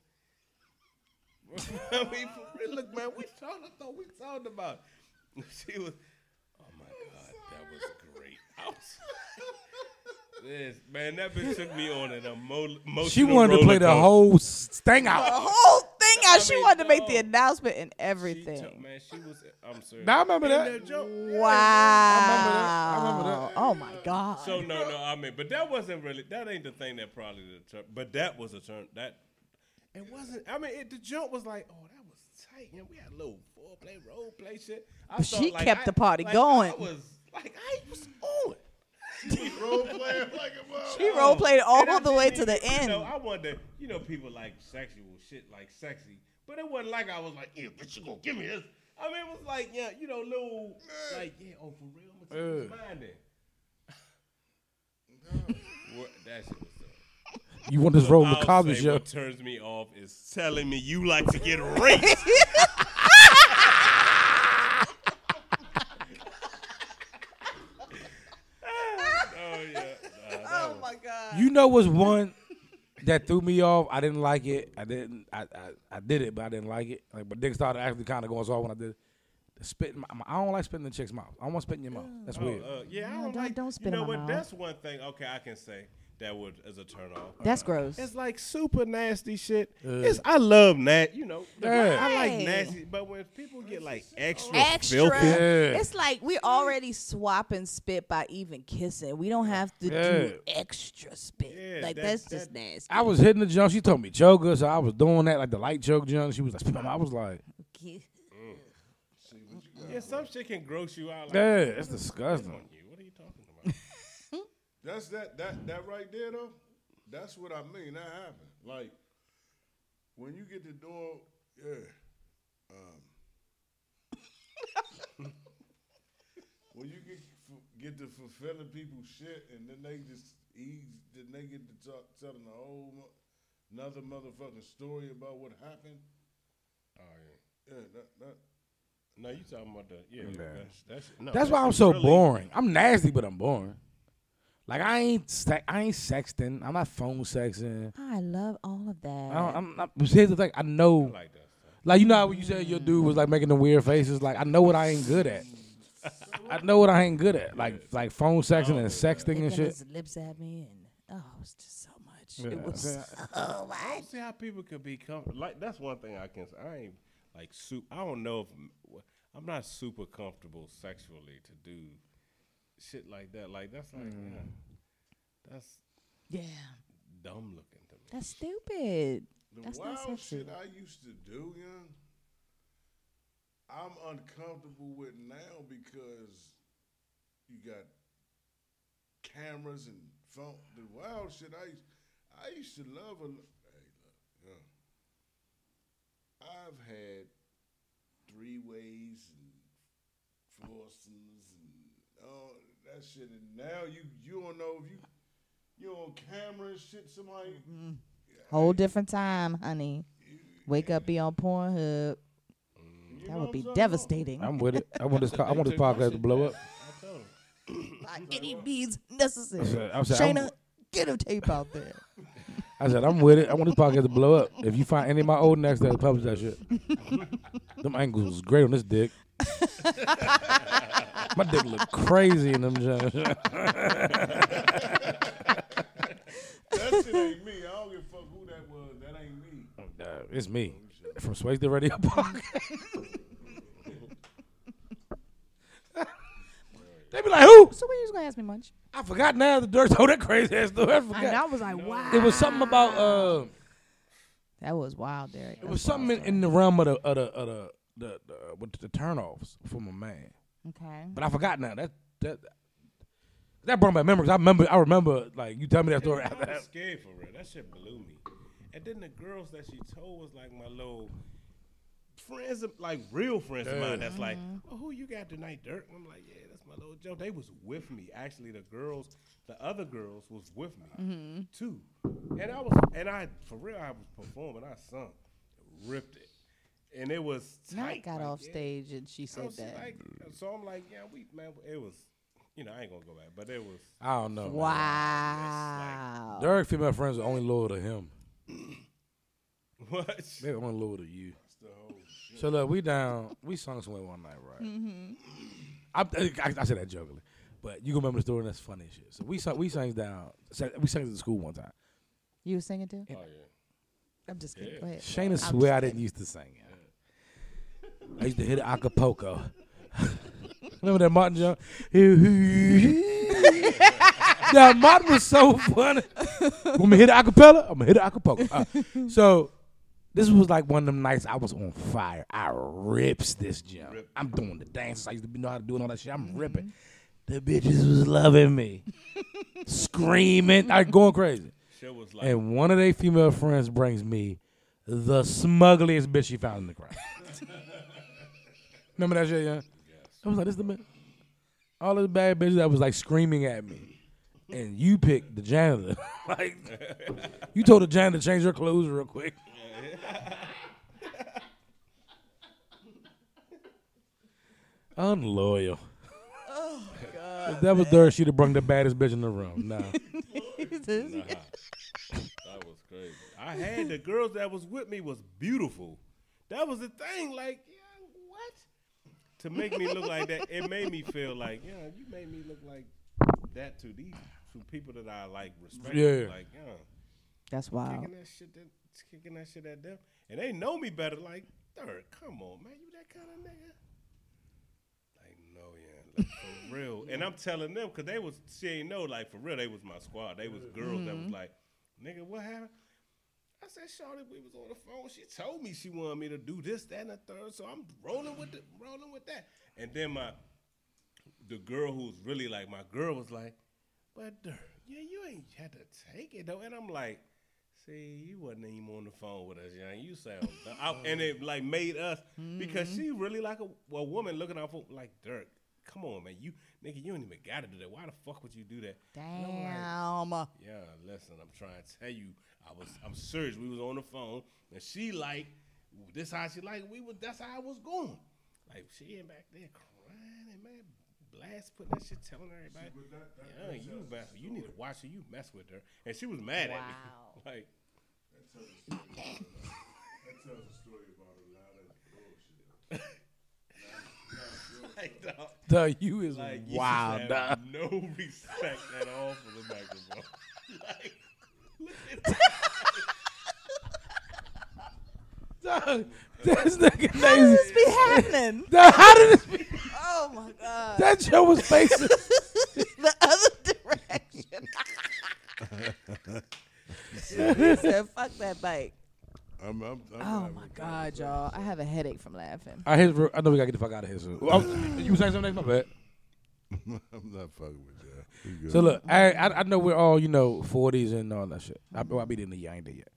C: [LAUGHS] I mean, for real, look, man, we talked. I thought we talked about. She was, oh my god, that was great. I was, this man, that bitch took me on an emo- emotional.
A: She wanted to play the
C: coaster.
A: whole s- thing
E: The
A: out.
E: whole thing out.
C: I
E: She she
C: mean,
E: wanted to make the
C: no.
E: announcement and
C: She took-
E: everything.
C: man, she was. I'm sorry.
A: Now I remember that.
C: joke,
E: Wow.
A: I remember that.
E: Oh my God.
C: So no, no, I mean, but that wasn't really. That ain't the thing that probably the turn. But that was a turn. That it wasn't. I mean, it, the jump was like, oh, that was tight. You know, we had a little foreplay, role play shit. I
E: But
C: thought,
E: she
C: like,
E: kept
C: I-
E: the party
C: like,
E: going.
C: I was like, I was on.
D: Role playing like a mother.
E: she role played all
C: And
E: the way to the end.
C: You know, I wonder. You know, people like sexual shit, like sexy, but it wasn't like I was like, yeah, but you gonna give me this. I mean, it was like, yeah, you know, little, like, yeah, oh, for real, I'm gonna take mine then. What- that shit was.
A: You want this role in the
C: I'll
A: Cosby
C: say
A: show?
C: What turns me off is telling me you like to get raped. [LAUGHS] oh yeah. Nah, that
E: oh
C: was-
E: my God.
A: You know what's one that threw me off? I didn't like it. I didn't. I I, I did it, but I didn't like it. Like, but Dick started actually kind of going soft when I did. it. Spit. My, I don't like spitting in the chick's mouth. I don't want spit in your mouth. That's
C: Oh,
A: weird.
C: uh, yeah, I don't,
E: don't-
C: like.
E: don't spit
C: you
E: in
C: know
E: my
C: what?
E: mouth.
C: That's one thing. Okay, I can say that would as a turn off.
E: That's gross.
C: It's like super nasty shit.
A: Uh.
C: It's I love nat. You know,
A: Yeah.
C: I like
E: Right.
C: nasty. But when people get like extra,
E: Extra.
C: filthy,
A: Yeah.
E: It's like we're already swapping spit by even kissing. We don't have to do extra spit.
C: Yeah,
E: like
C: that-
E: that's
C: that-
E: just nasty.
A: I was hitting the junk. She told me choke her, so I was doing that like the light choke junk. She was like, spit in my mouth. I was like,
C: yeah, some shit can gross you out. Like,
A: yeah, it's
C: "What's
A: disgusting.
C: on you? What are you talking about?
D: That's that that that right there though. That's what I mean. That happened. Like when you get to doing, yeah. Um, [LAUGHS] when you get get to fulfilling people's shit, and then they just ease, then they get to talk, telling a whole mo- another motherfucking story about what happened.
C: Oh yeah.
D: Yeah, that that.
C: No, you talking about the yeah.
A: Yeah.
C: That's that's, no,
A: That's
C: that
A: why I'm so
C: really-
A: boring. I'm nasty, but I'm boring. Like I ain't se- I ain't sexting. I'm not phone sexing.
E: I love all of that.
A: I don't, I'm not. but Here's the thing. I know.
C: I like that.
A: Like you know how when you said your dude was like making the weird faces. Like I know what I ain't good at. I know what I ain't good at. Like like phone sexing and oh, sexting and
E: Licking
A: shit.
E: his lips at me and oh, it's just so much.
A: Yeah.
E: It was
A: Yeah.
E: so [LAUGHS] much.
C: I don't see how people could be comfortable. Like that's one thing I can. say. I ain't like soup. I don't know if I'm not super comfortable sexually to do shit like that. Like that's like
A: Mm.
C: yeah, that's
E: Yeah,
C: dumb looking to me.
E: that's stupid.
D: The
E: That's not
D: wild
E: sexy.
D: shit I used to do, young, I'm uncomfortable with now because you got cameras and phone. The wild shit I used, I used to love. A, hey, look, young. I've had three ways and foursomes and all that shit, and now you you don't know if you you on camera and shit. Somebody mm-hmm.
E: Whole different time, honey. Wake up, be on Pornhub.
D: you
E: That would be
D: I'm
E: devastating.
A: I'm with it. I want this. [LAUGHS] I want this podcast to blow up.
C: I told him.
E: By any means necessary.
A: said- I said, I'm-
E: Shayna, get a tape out there. [LAUGHS]
A: I said I'm with it. I want this podcast to blow up. If you find any of my old necks that publish that shit, [LAUGHS] them angles was great on this dick. [LAUGHS] my dick look crazy in them. joints. [LAUGHS]
D: That shit ain't me. I don't give a fuck who that was. That ain't me.
A: Uh, it's me from Swaisted Radio [LAUGHS] Podcast. they be like, who?
E: So when you was gonna ask me much?
A: I forgot now the dirt told that crazy ass story. I
E: And
A: forgot.
E: I was like, wow.
A: It was something about uh,
E: That was wild, Derek.
A: it was something in, in the realm of the of the of the, the, the uh, with the turnoffs from a man.
E: Okay.
A: But I forgot now. That that that brought back memories. I remember. I remember. Like you tell me that story. [LAUGHS]
C: I was scared for real. That shit blew me. And then the girls that she told was like my little friends, of, like real friends of mine. That's like, mm-hmm. oh, who you got tonight, Dirk? And I'm like, yeah, that's my little Joe. They was with me. Actually, the girls, the other girls was with me mm-hmm. too. And I was, and I for real, I was performing. I sung, ripped it, and it was
E: Matt
C: tight.
E: got
C: like,
E: off
C: yeah.
E: stage and she said that.
C: Like, so I'm like, yeah, we man, it was. You know, I ain't gonna go back, but it was.
A: I don't know. man.
E: wow.
A: Derek female friends are only loyal to him. [CLEARS THROAT]
C: What?
A: They're only loyal to you. So look, we down. We sung somewhere one night, right?
E: Mm-hmm.
A: I, I, I said that jokingly, but you gonna remember the story. and That's funny shit. So we sung, we sang down. We sang to the school one time.
E: You was singing too?
C: Oh yeah.
E: I'm just kidding. Go ahead.
A: Shayna
E: I'm
A: swear I didn't used to sing. I used to hit Acapulco. Remember that Martin Jones? yeah, Martin was so funny. Me to hit acapella? I'm gonna hit Acapulco. Uh, so this was like one of them nights I was on fire. I rips this jump. I'm doing the dance. I used to know how to do and all that shit. I'm ripping. The bitches was loving me, screaming, I going crazy.
C: Was like,
A: And one of their female friends brings me the smuggliest bitch she found in the crowd. [LAUGHS] Remember that shit, yeah? I was like, this is the man. All those bad bitches that was like screaming at me. And you picked the janitor. [LAUGHS] like you told the janitor to change her clothes real quick. [LAUGHS] Unloyal. Oh God. If that was her, she'd have brung the baddest bitch in the room. Nah. [LAUGHS]
E: kidding.
C: that was crazy. I had the girls that was with me was beautiful. That was the thing. Like? To make me look like that, it made me feel like, yeah, you made me look like that to these to people that I like respect.
A: Yeah.
C: Like, yeah,
E: That's wild.
C: kicking that shit, that, kicking that shit at them, and they know me better. Like, third, come on, man, you that kind of nigga. Like, no, yeah, like, for [LAUGHS] real. And I'm telling them because they was she ain't know like for real. They was my squad. They was girls that was mm-hmm. like, nigga, what happened? I said, Shorty, we was on the phone. She told me she wanted me to do this, that, and the third. So I'm rolling with the rolling with that. And then my the girl who's really like my girl was like, but Dirk, yeah, you ain't had to take it though. And I'm like, see, you wasn't even on the phone with us, young. You sound. [LAUGHS] And it like made us because mm-hmm. she really like a, a woman looking out for like Dirk. Come on, man, you nigga, you ain't even gotta do that. Why the fuck would you do that? I'm like,
E: Damn.
C: yeah, listen, I'm trying to tell you, I was, I'm serious. We was on the phone, and she like, this how she like. We was, that's how I was going. Like she in back there crying and man, blast putting that shit, telling everybody, yeah, you mess, you need to watch her. You mess with her, and she was mad
E: Wow.
C: at me. [LAUGHS] Like,
D: That tells a story about a lot of bullshit. [LAUGHS]
C: like, dog,
A: The you is
C: like you
A: wild.
C: should
A: dog.
C: have no respect at all for the microphone. [LAUGHS] like, look at that.
A: Dog, this nigga
E: How does this be happening?
A: Dog, How did this be?
E: Oh my god.
A: That show was facing. [LAUGHS]
E: the other direction. [LAUGHS] he said, "Fuck that bike."
D: I'm, I'm, I'm
E: Oh my god, y'all! I have a headache from laughing.
A: I, hit, I know we gotta get the fuck out of here soon. Oh, you was saying something next, my bad.
D: that. [LAUGHS] I'm not fucking with that. We good.
A: So look, I, I I know we're all you know forties and all that shit. I, well, I be in the year, I ain't there yet.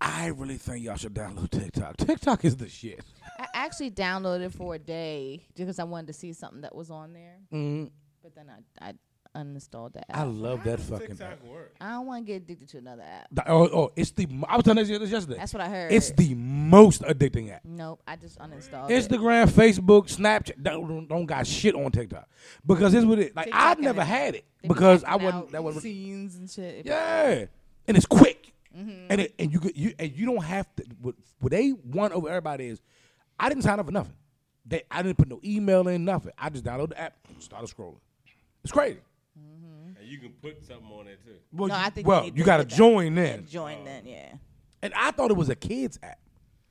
A: I really think y'all should download TikTok. TikTok is the shit.
E: I actually downloaded for a day because I wanted to see something that was on there,
A: Mm,
E: but then I I uninstalled the app.
A: I love that fucking.
C: TikTok
A: App.
C: work.
E: I don't want to get addicted to another app.
A: The- Oh, oh, it's the. I was telling you this yesterday.
E: That's what I heard.
A: It's the most addicting app.
E: nope. I just uninstalled it.
A: Instagram, Facebook, Snapchat don't, don't got shit on TikTok because it's what it like.
E: TikTok
A: I've
E: got
A: never
E: it.
A: had it
E: They be
A: because I
E: acting
A: wasn't.
E: out
A: That wasn't.
E: scenes and shit.
A: Yeah, and it's quick,
E: Mm-hmm.
A: and it, and you could you and you don't have to. What, what they want over everybody is, I didn't sign up for nothing. They I didn't put no email in nothing. I just downloaded the app and started scrolling. It's crazy.
C: And you can put something on it too.
A: Well,
E: No,
A: you,
E: I think
A: well,
E: need
A: you got to
E: get that.
A: join
E: Yeah,
A: in,
E: join then, yeah.
A: and I thought it was a kids app,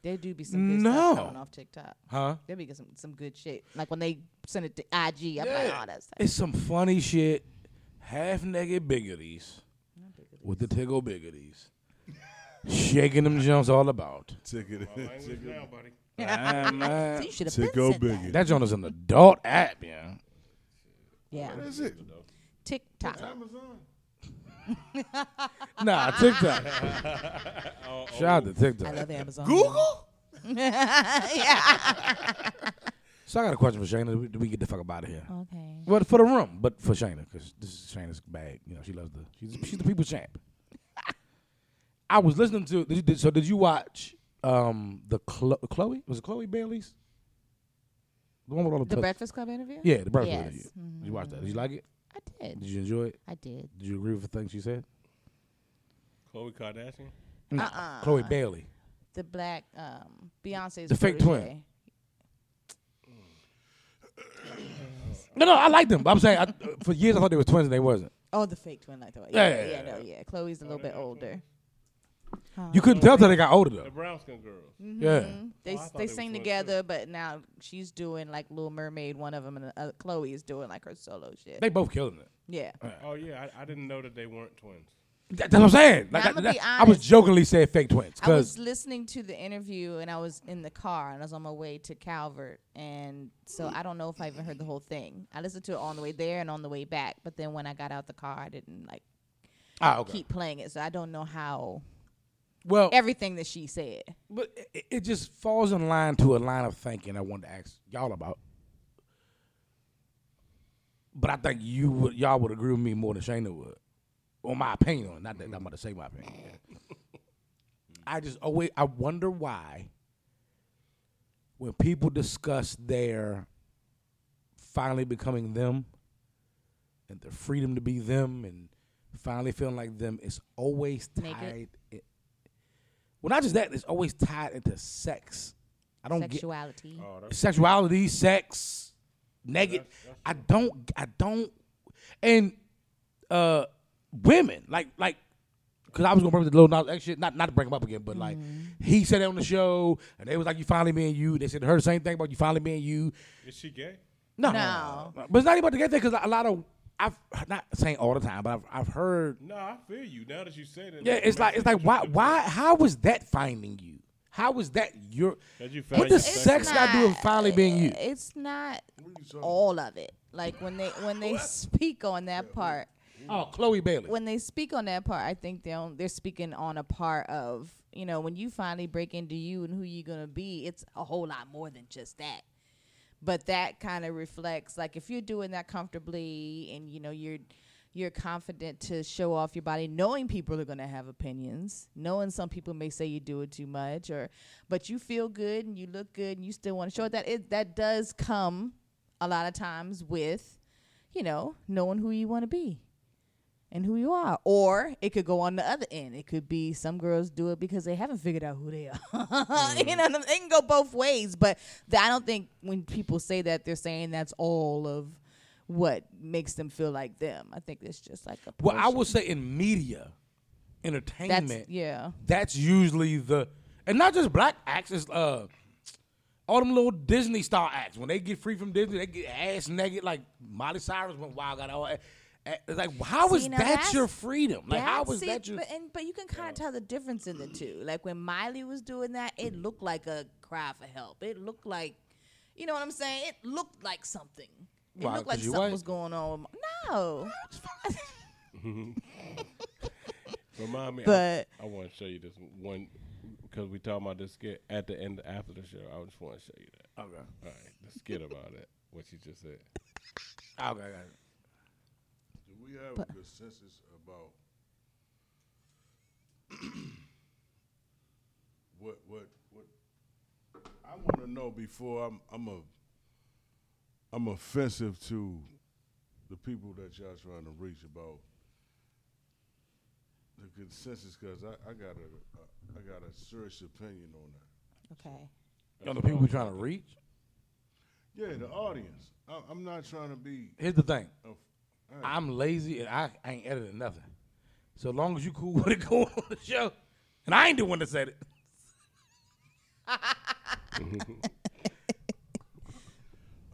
E: There do be some good
A: No.
E: stuff coming off TikTok.
A: huh?
E: There be some some good shit. Like when they send it to IG, I'm like, oh, that's
A: It's some funny shit. Half naked biggities with the tickle biggities. Shaking them jumps all about.
D: Ticket.
C: Language
D: ticket.
C: now, buddy. [LAUGHS]
A: Ah, man.
E: So you should have been said that.
A: That joint is an adult app, yeah.
E: Yeah,
D: What is it?
E: TikTok.
D: Amazon. [LAUGHS]
A: Nah, TikTok. Shout out to TikTok.
E: I love Amazon.
C: Google? [LAUGHS]
E: yeah.
A: So I got a question for Shayna. Do we, we get the fuck up out of here?
E: Okay.
A: Well, for the room, but for Shayna, because this is Shayna's bag. You know, she loves the. She's she's the people champ. [LAUGHS] I was listening to. Did you, did, so did you watch um the Chlo- Chloe? Was it Chloe Bailey's? The one with all the,
E: The
A: tus-
E: Breakfast Club interview?
A: Yeah, the breakfast
E: Yes.
A: interview.
E: Mhm.
A: Did you watch that? Did you like it?
E: I did.
A: Did you enjoy it?
E: I did.
A: Did you agree with the things she said?
C: Khloe Kardashian?
A: No,
E: Uh-uh.
A: Chloe Bailey.
E: The black um Beyonce's
A: The fake
E: protege.
A: No, no, I like them. But I'm saying I, for years I thought they were twins and they wasn't.
E: Oh, the fake twin like that.
A: Yeah,
E: Yeah,
A: yeah,
E: yeah,
A: yeah,
E: no, yeah. Chloe's a little bit older.
A: You couldn't tell till they got older though.
C: The
A: though.
C: brown skin girls.
A: Yeah.
E: Mhm. They
C: Oh,
E: they
C: they
E: sing
C: was twins,
E: together, but now she's doing like Little Mermaid, one of them, and uh, Chloe is doing like her solo shit.
A: They both killing it.
E: yeah.
C: Oh yeah, I, I didn't know that they weren't twins.
A: That- That's what I'm saying. Like,
E: Now, I'ma
A: I,
E: be
A: that- I was jokingly saying fake twins
E: I was
A: because
E: listening to the interview and I was in the car and I was on my way to Calvert and so I don't know if I even heard the whole thing. I listened to it on the way there and on the way back, but then when I got out the car, I didn't like
A: ah okay.
E: keep playing it, so I don't know how
A: Well,
E: everything that she said.
A: but it, it just falls in line to a line of thinking I wanted to ask y'all about. But I think you would y'all would agree with me more than Shayna would. On my opinion, not that I'm about to say my opinion. I just always I wonder why when people discuss their finally becoming them and their freedom to be them and finally feeling like them, it's always tied. It, well, not just that; it's always tied into sex. I don't get
E: Sexuality.
C: Oh, that's
A: sexuality, sex, negative. I don't, I don't, and uh, women like like because I was gonna bring up the Lil Nas X shit, not not to bring him up again, but like he said it on the show, and they was like, "You finally being you." They said heard the same thing about you finally being you.
C: is she gay?
A: No,
E: No.
A: but it's not even about the gay thing because a lot of I've not saying all the time, but I've I've heard.
C: No, I feel you. Now that you say that.
A: Yeah, it's like it's like why why how was that finding you? How was that your?
C: You
A: What does
C: your
A: sex got to do with finally being you?
E: It's not
D: What are you talking
E: all of it. Like when they when they speak on that part,
A: Oh, Chloe Bailey.
E: when they speak on that part, I think they're they're speaking on a part of you know when you finally break into you and who you're gonna be. It's a whole lot more than just that. But that kind of reflects like if you're doing that comfortably and you know you're you're confident to show off your body, knowing people are gonna have opinions, knowing some people may say you do it too much, or but you feel good and you look good and you still want to show it. That it that does come a lot of times with you know knowing who you want to be and who you are. Or it could go on the other end. It could be some girls do it because they haven't figured out who they are. [LAUGHS] you know, it can go both ways. But th- I don't think when people say that, they're saying that's all of what makes them feel like them. I think it's just like a.
A: Well, I would say in media,
E: That's
A: entertainment,
E: yeah.
A: that's usually the, and not just black acts, it's uh, all them little Disney star acts. When they get free from Disney, they get ass naked. Like Miley Cyrus went wild, got all. Eh, It's like, how is
E: See, now
A: that your freedom? Like, how
E: was
A: is that your?
E: But, and, but you can kind of tell the difference in the two. Like when Miley was doing that, it looked like a cry for help. It looked like, you know what I'm saying? It looked like something. It
A: Why,
E: looked like
A: 'cause you
E: something
A: white?
E: was going on. with my- No.
C: Remind [LAUGHS] [LAUGHS] me.
E: But-
C: I, I want to show you this one because we talking about this skit at the end after the show. I just want to show you that.
A: Okay,
C: All right, the skit about it. What you just said.
A: okay, okay.
D: Do we have
E: But-
D: a consensus about [CLEARS THROAT] what what what I want to know before I'm I'm a I'm offensive to the people that y'all trying to reach about the consensus because I, I got a I got a serious opinion on that.
E: Okay.
A: You know the people we trying to reach.
D: Yeah, the audience. I, I'm not trying to be.
A: Here's the thing.
D: A,
A: I'm lazy and I, I ain't editing nothing. So long as you cool [LAUGHS] with it going on the show, and I ain't the one that said it. [LAUGHS]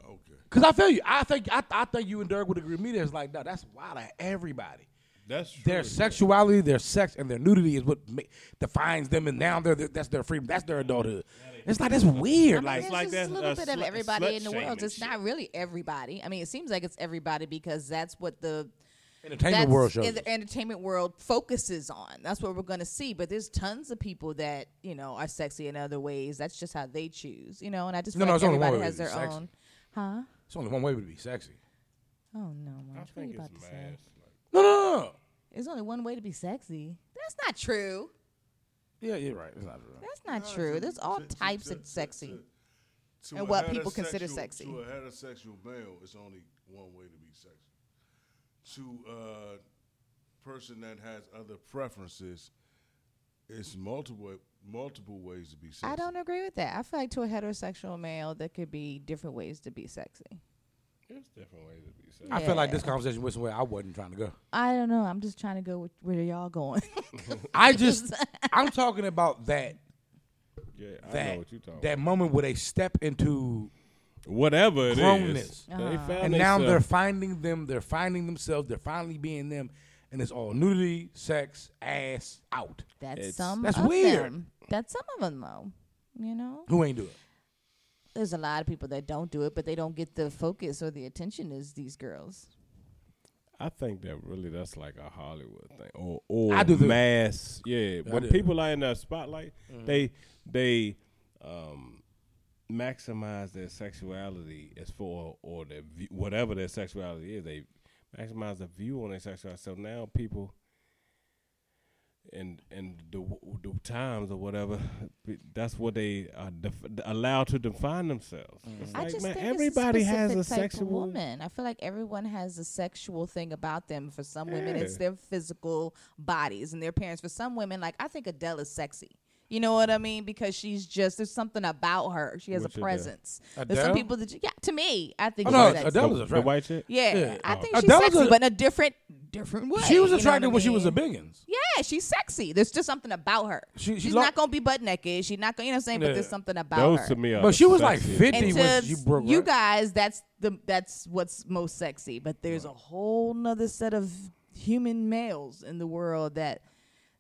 D: okay.
A: Cause I feel you. I think I, I think you and Dirk would agree with me. Like no, that's wild. At everybody,
C: That's true.
A: their sexuality, their sex, and their nudity is what ma- defines them, and now they're that's their freedom. That's their adulthood. It's like that's weird.
E: I
A: like
E: mean, there's
C: like
E: just
C: that,
E: a little
C: uh,
E: bit of
C: slut-
E: everybody in the world. It's
C: shit.
E: not really everybody. I mean, it seems like it's everybody because that's what the
A: entertainment
E: that's
A: world shows.
E: in the entertainment world focuses on. That's what we're going to see. But there's tons of people that you know are sexy in other ways. That's just how they choose, you know. And I just
A: No,
E: feel
A: no,
E: like
A: it's only one
E: everybody
A: way
E: has
A: to be
E: their
A: sexy.
E: own. Huh?
A: It's only one way to be sexy.
E: Oh no, Marge, what are you about to say?
C: Like,
A: No, no, no, no.
E: There's only one way to be sexy. That's not true.
A: Yeah, you're right. It's not true.
E: That's not
D: No,
E: true.
D: to-
E: There's all
D: to- to-
E: types
D: to-
E: of
D: to-
E: sexy.
D: to- to
E: And
D: a
E: what people consider
D: heterosexual-
E: sexy.
D: To a heterosexual male, it's only one way to be sexy. To a person that has other preferences, it's multiple multiple ways to be sexy.
E: I don't agree with that. I feel like to a heterosexual male, there could be different ways to be sexy.
C: There's different ways to be sexy.
A: I feel like this conversation was where I wasn't trying to go.
E: I don't know. I'm just trying to go with where y'all going. [LAUGHS]
A: I just, [LAUGHS] I'm talking about that
C: Yeah, I know
A: that
C: what you're talking
A: that moment where they step into.
C: Whatever it is.
A: grownness.
C: They
E: Uh-huh.
C: found
A: and now
C: theyself-
A: they're finding them. They're finding themselves. They're finally being them, and it's all nudity, sex, ass out.
E: That's
C: It's-
E: some
A: That's
E: of
A: weird.
E: them. That's some of them though. You know,
A: Who ain't do it?
E: There's a lot of people that don't do it, but they don't get the focus or the attention as these girls.
C: I think that really that's like a Hollywood thing, or or
A: I do too.
C: mass. Yeah, when
A: do.
C: people are in the spotlight, they they um, maximize their sexuality as for or their view, whatever their sexuality is. They maximize the view on their sexuality. So now people. And and the, the times or whatever, that's what they are def- allowed to define themselves. Mm-hmm. It's
E: I
C: like,
E: just
C: man,
E: think
C: everybody
E: it's a
C: has a
E: type
C: sexual.
E: of woman. I feel like everyone has a sexual thing about them. For some women, it's their physical bodies and their parents. For some women, like I think Adele is sexy. You know what I mean? Because she's just there's something about her. She has
C: Which
E: a
C: Adele?
E: presence. There's some people that you, yeah, to me, I think
A: Oh,
E: she's
A: no,
E: sexy.
A: Adele is
C: the,
A: attractive.
C: white chick.
E: Yeah,
A: Yeah.
E: I
C: Oh.
E: think she's
A: Adele's
E: sexy,
A: a-
E: but in a different different way.
A: She was
E: you know
A: attractive
E: what I
A: when she was a
E: mean?
A: biggins.
E: Yeah, she's sexy. There's just something about her.
A: She- she
E: she's
A: lo-
E: not gonna be butt naked. She's not gonna, you know what I'm saying? But there's something about
C: Those
E: her.
C: to me are.
A: But she was like 50
E: and
A: when
E: to
A: she broke.
E: you
A: right?
E: guys, that's the that's what's most sexy. But there's a whole nother set of human males in the world that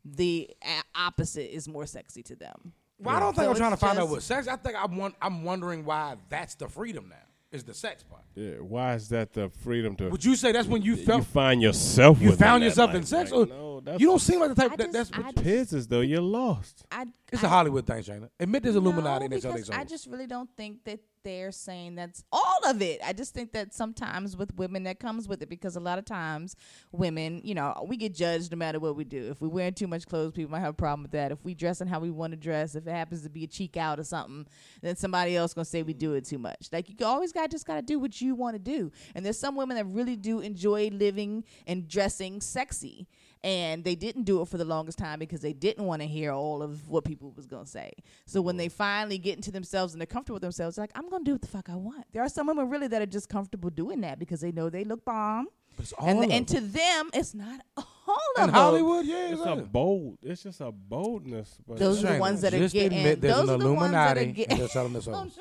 E: the a- opposite is more sexy to them.
A: Well, I don't think
E: So
A: I'm trying to find out
E: just-
A: what sex. I think I'm won- I'm wondering why that's the freedom now. Is the sex part?
C: Yeah, why is that the freedom to?
A: Would you say that's when you
C: you
A: felt
C: find yourself.
A: you found yourself
C: like-
A: in sex?
C: like,
A: or
C: no, that's
A: you don't seem like the type
E: I
A: that that's what
E: I
A: you-
E: just-
C: Piss as though you're lost.
E: I,
A: it's
E: I,
A: a Hollywood thing, Shayna. Admit there's Illuminati
E: no,
A: and there's other
E: I just really don't think that they're saying that's all of it. I just think that sometimes with women that comes with it because a lot of times women, you know, we get judged no matter what we do. If we're wearing too much clothes, people might have a problem with that. If we dress in how we want to dress, if it happens to be a cheek out or something, then somebody else gonna say we do it too much. Like you always got just gotta do what you want to do. And there's some women that really do enjoy living and dressing sexy and they didn't do it for the longest time because they didn't want to hear all of what people was going to say. So when they finally get into themselves and they're comfortable with themselves, like I'm going to do what the fuck I want. There are some women really that are just comfortable doing that because they know they look bomb,
A: It's all
E: and
A: of
E: and to them it's not [LAUGHS] all of
A: in
E: them.
A: Hollywood, yeah,
C: It's
A: it's
C: a bold. It's just a boldness. But
E: Those are the ones that are
A: just
E: getting-
A: admit there's
E: those
A: an
E: are the ones that are
A: Illuminati.
E: get-
A: and they're selling this [LAUGHS] hoes.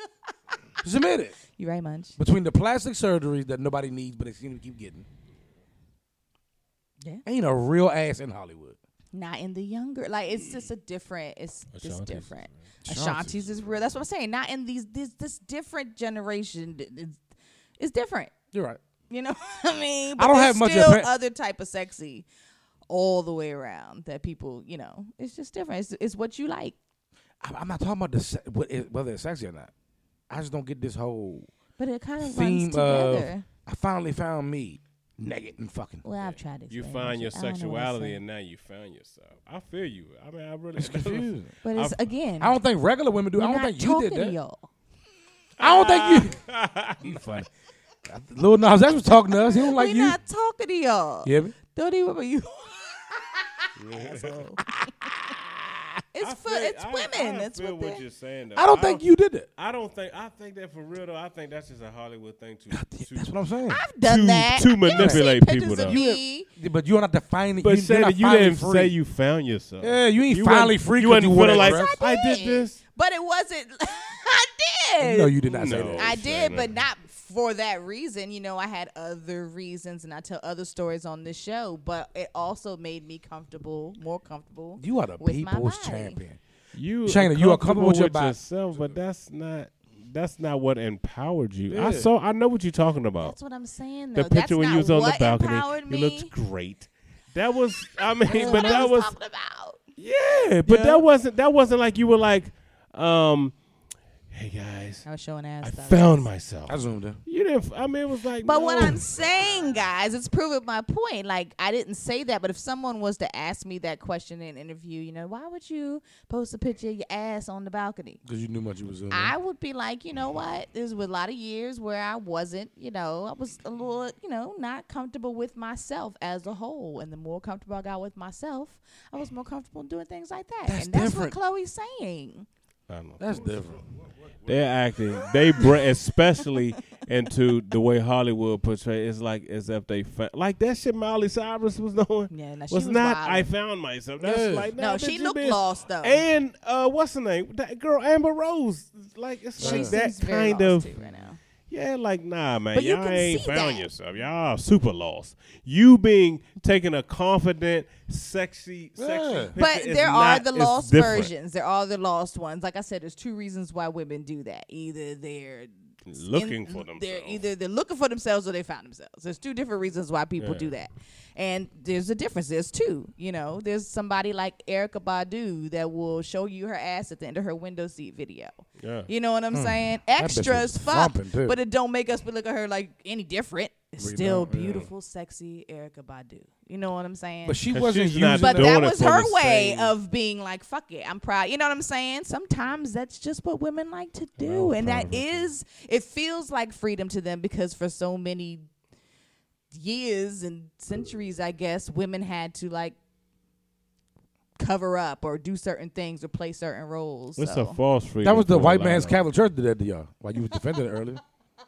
A: Just admit it.
E: You right, Munch?
A: Between the plastic surgeries that nobody needs, but they seem to keep getting,
E: Yeah.
A: ain't a real ass in Hollywood.
E: Not in the younger, like it's just a different. It's just
C: Ashanti's
E: different.
A: Ashanti's.
E: Ashanti's is real. That's what I'm saying. Not in these this this different generation. It's, it's different.
A: You're right.
E: You know [LAUGHS] what I mean?
A: I don't
E: there's
A: have much
E: still
A: opin-
E: other type of sexy all the way around that people, you know, it's just different. It's, it's what you like.
A: I'm I'm not talking about the se- whether it's sexy or not. I just don't get this whole
E: But it kind of
A: theme
E: runs
A: of
E: together.
A: I finally found me naked and fucking.
E: well, I've tried to.
C: you find your
E: I don't know what to
C: sexuality, and now you found yourself. I feel you. I mean, I really.
A: It's [LAUGHS] confusing.
E: But it's
C: I've-
E: again.
A: I don't think regular women do. I don't think you did that.
E: y'all.
A: I don't think you. [LAUGHS] you funny. Lil Nas X was talking to us. He don't like
E: we're
A: you.
E: not talking to y'all.
A: You hear me?
E: Don't even you. [LAUGHS] Asshole. It's
C: I
E: for
C: feel-
E: it's
C: I-
E: women.
C: I
E: That's
C: feel
E: what
C: what
E: they.
C: you're saying. Though.
A: I don't think you did it.
C: I don't think. I think that for real though. I think that's just a Hollywood thing to. to
A: That's what I'm saying.
E: I've done
C: To-
E: that.
C: to
E: You ever seen
C: manipulate
E: pictures
C: people, though.
E: me?
A: But you're not defining.
C: but
A: you, you're
C: you didn't
A: free.
C: say you found yourself.
A: Yeah, you ain't
C: You
A: finally
C: wasn't-
A: free.
C: You
A: 'cause
C: wasn't
A: you wore
C: feeling
A: that
C: like
A: dress.
C: I did this.
E: But it wasn't. [LAUGHS] I did.
A: No, you did not say that.
E: I did, but not for that reason. You know, I had other reasons, and I tell other stories on this show. But it also made me comfortable, more comfortable.
A: You are the
E: with
A: people's champion.
C: You,
A: Shayna, you are comfortable with your body.
C: yourself, but that's not. That's not what empowered you. I saw. I know what you're talking about.
E: That's what I'm saying. Though.
C: the picture
E: That's
C: when you was on the balcony, you looked great. That was. I mean,
E: That's
C: but
E: what I
C: that
E: was,
C: was.
E: talking about.
C: Yeah, but
A: Yeah.
C: that wasn't. That wasn't like you were like, um, hey guys,
E: I was showing ass.
C: I
E: though.
C: found myself.
A: I zoomed in.
C: You didn't. f- I mean, it was like.
E: But what. I'm saying, guys, it's proving my point. Like I didn't say that, but if someone was to ask me that question in an interview, you know, why would you post a picture of your ass on the balcony?
A: Because you knew much you was zooming.
E: I would be like, you know what? There's a lot of years where I wasn't, you know, I was a little, you know, not comfortable with myself as a whole. And the more comfortable I got with myself, I was more comfortable doing things like that.
A: That's
E: and that's
A: different.
E: what Chloe's saying.
C: I know.
A: That's different.
C: They're acting. They bring, especially into the way Hollywood portray. It's like as if they fa- like that shit Miley Cyrus was doing.
E: Yeah, no, she
C: was,
E: was
C: not.
E: wildin'.
C: I found myself. That's
A: Yeah.
C: like
E: No,
C: nah,
E: she looked
C: been-
E: lost though.
C: And uh, what's her name? That girl Amber Rose. Like it's
E: she
C: like that
E: very
C: kind
E: lost
C: of.
E: too right now.
C: Yeah, like nah, man.
E: But you
C: y'all ain't found
E: that.
C: yourself. Y'all super lost. You being taking a confident, sexy,
A: Yeah.
C: sexy.
E: But
C: is
E: there are
C: not-
E: the lost versions. There are the lost ones. Like I said, there's two reasons why women do that. Either they're
C: Looking
E: in-
C: for themselves.
E: They're either they're looking for themselves or they found themselves. There's two different reasons why people
C: Yeah.
E: do that, and there's a difference. There's two. You know, there's somebody like Erykah Badu that will show you her ass at the end of her window seat video.
C: Yeah.
E: You know what I'm saying?
A: Hmm. bitch
E: Extra as fuck, but it don't make us look at her like any different. It's
A: We
E: still
A: don't, yeah.
E: beautiful, sexy Erykah Badu. You know what I'm saying?
A: But she wasn't
C: she's
A: using
C: not
E: But that was her way
C: same-
E: of being like, fuck it, I'm proud. You know what I'm saying? Sometimes that's just what women like to do.
A: was
E: And that
A: proud of her,
E: is, it feels like freedom to them because for so many years and centuries, I guess, women had to like cover up or do certain things or play certain roles.
C: It's
E: so.
C: a false freedom.
A: That was the white man's Catholic Church did that to y'all while you was defending it earlier.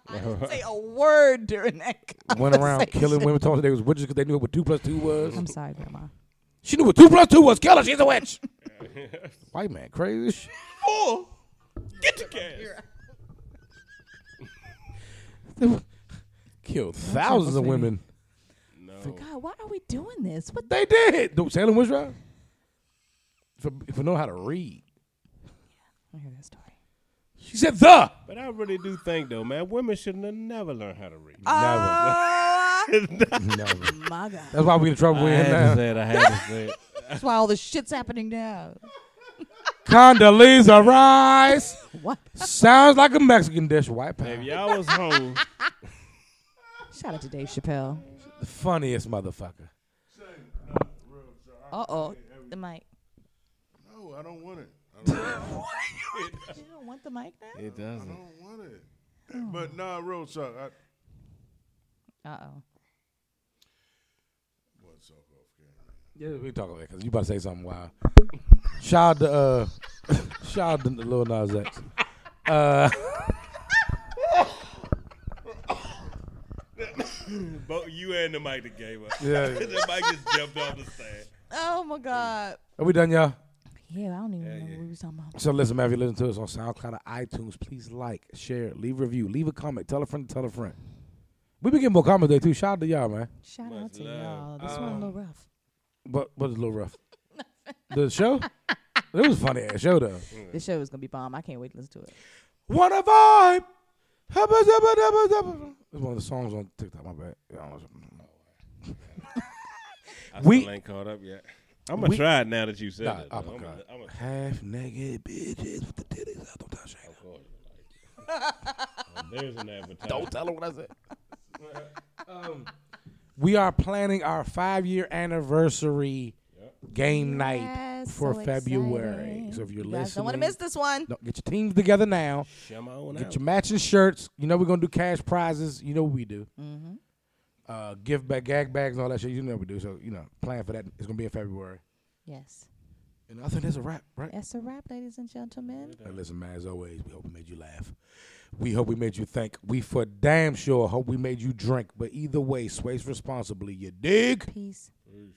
A: [LAUGHS]
E: say a word during that. [LAUGHS]
A: Went around killing women, told her they was witches because they knew what two plus two was.
E: I'm sorry, Grandma.
A: She knew what two plus two was. Kill her. She's a witch. [LAUGHS] white man, crazy. as
C: Get your cash.
A: Killed thousands of women.
C: No.
E: God, why are we doing this? What
A: They did. The Salem witch trial. For, for know how to read.
E: Yeah, I hear that story.
A: She said the.
C: But I really do think though, man, women shouldn't have never learned how to read.
E: Ah,
A: Never. [LAUGHS]
E: my God.
A: That's why we in trouble
C: I
A: we in
C: had to
A: now.
C: say it. I had to say it. [LAUGHS] [LAUGHS]
E: That's why all this shit's happening now.
A: Condoleezza Rice.
E: What?
A: Sounds like a Mexican dish. White
C: If
A: power.
C: y'all was home,
E: Shout out to Dave Chappelle.
A: The funniest motherfucker.
E: Uh oh. The mic.
D: No, I don't want it. I [LAUGHS] [LAUGHS] don't,
E: You don't want the mic now?
C: it
D: I
C: doesn't.
D: don't want it. But nah, real talk. I,
E: Uh oh.
D: what's up off camera?
A: Yeah, we talk about it because you about to say something wild. Shout out to uh, [LAUGHS] shout out to Lil Nas X. Uh,
C: Both you and the mic that gave up.
A: Yeah. [LAUGHS]
C: the mic just jumped off the stand.
E: Oh my God.
A: are we done, y'all?
E: Yeah, I don't even
C: Yeah,
E: know
C: yeah.
E: what we was talking about.
A: So listen, man, if you listen to us on SoundCloud or iTunes, please like, share, leave a review, leave a comment, tell a friend to tell a friend. We been getting more comments there too. Shout out to y'all, man.
E: Shout
C: Much
E: out to
C: love.
E: y'all. This one a um, little rough.
A: But but it's a little rough. [LAUGHS] the show? It was a funny ass show though.
E: This show is gonna be bomb. I can't wait to listen to it.
A: What a vibe. It's one of the songs on TikTok. My bad. Yeah, I.
C: I
A: We-
C: ain't caught up yet. I'm gonna
A: We-
C: try it now that you said
A: Nah,
C: it.
A: oh my
C: I'm
A: God.
C: gonna- I'm gonna-
A: Half naked bitches with the titties out. Don't touch
C: of course. Uh, there's an advertisement.
A: Don't tell her what I said. [LAUGHS] um, we are planning our five year anniversary game night
E: Yes,
A: for
E: so
A: February.
E: exciting.
A: So if you're
E: you
A: listening,
E: don't want to miss this one.
A: no, get your teams together now.
C: Shut
A: Get
C: out.
A: your matching shirts. You know we're gonna do cash prizes. You know what we do.
E: Mm-hmm.
A: Uh, gift bag, gag bags, and all that shit. You know what we do. So you know, plan for that. It's gonna be in February.
E: Yes.
A: And I think that's a wrap, right?
E: That's a wrap, ladies and gentlemen.
A: Hey, listen, man. As always, we hope we made you laugh. We hope we made you think. We for damn sure hope we made you drink. But either way, sways responsibly. You dig?
E: Peace.
C: Peace.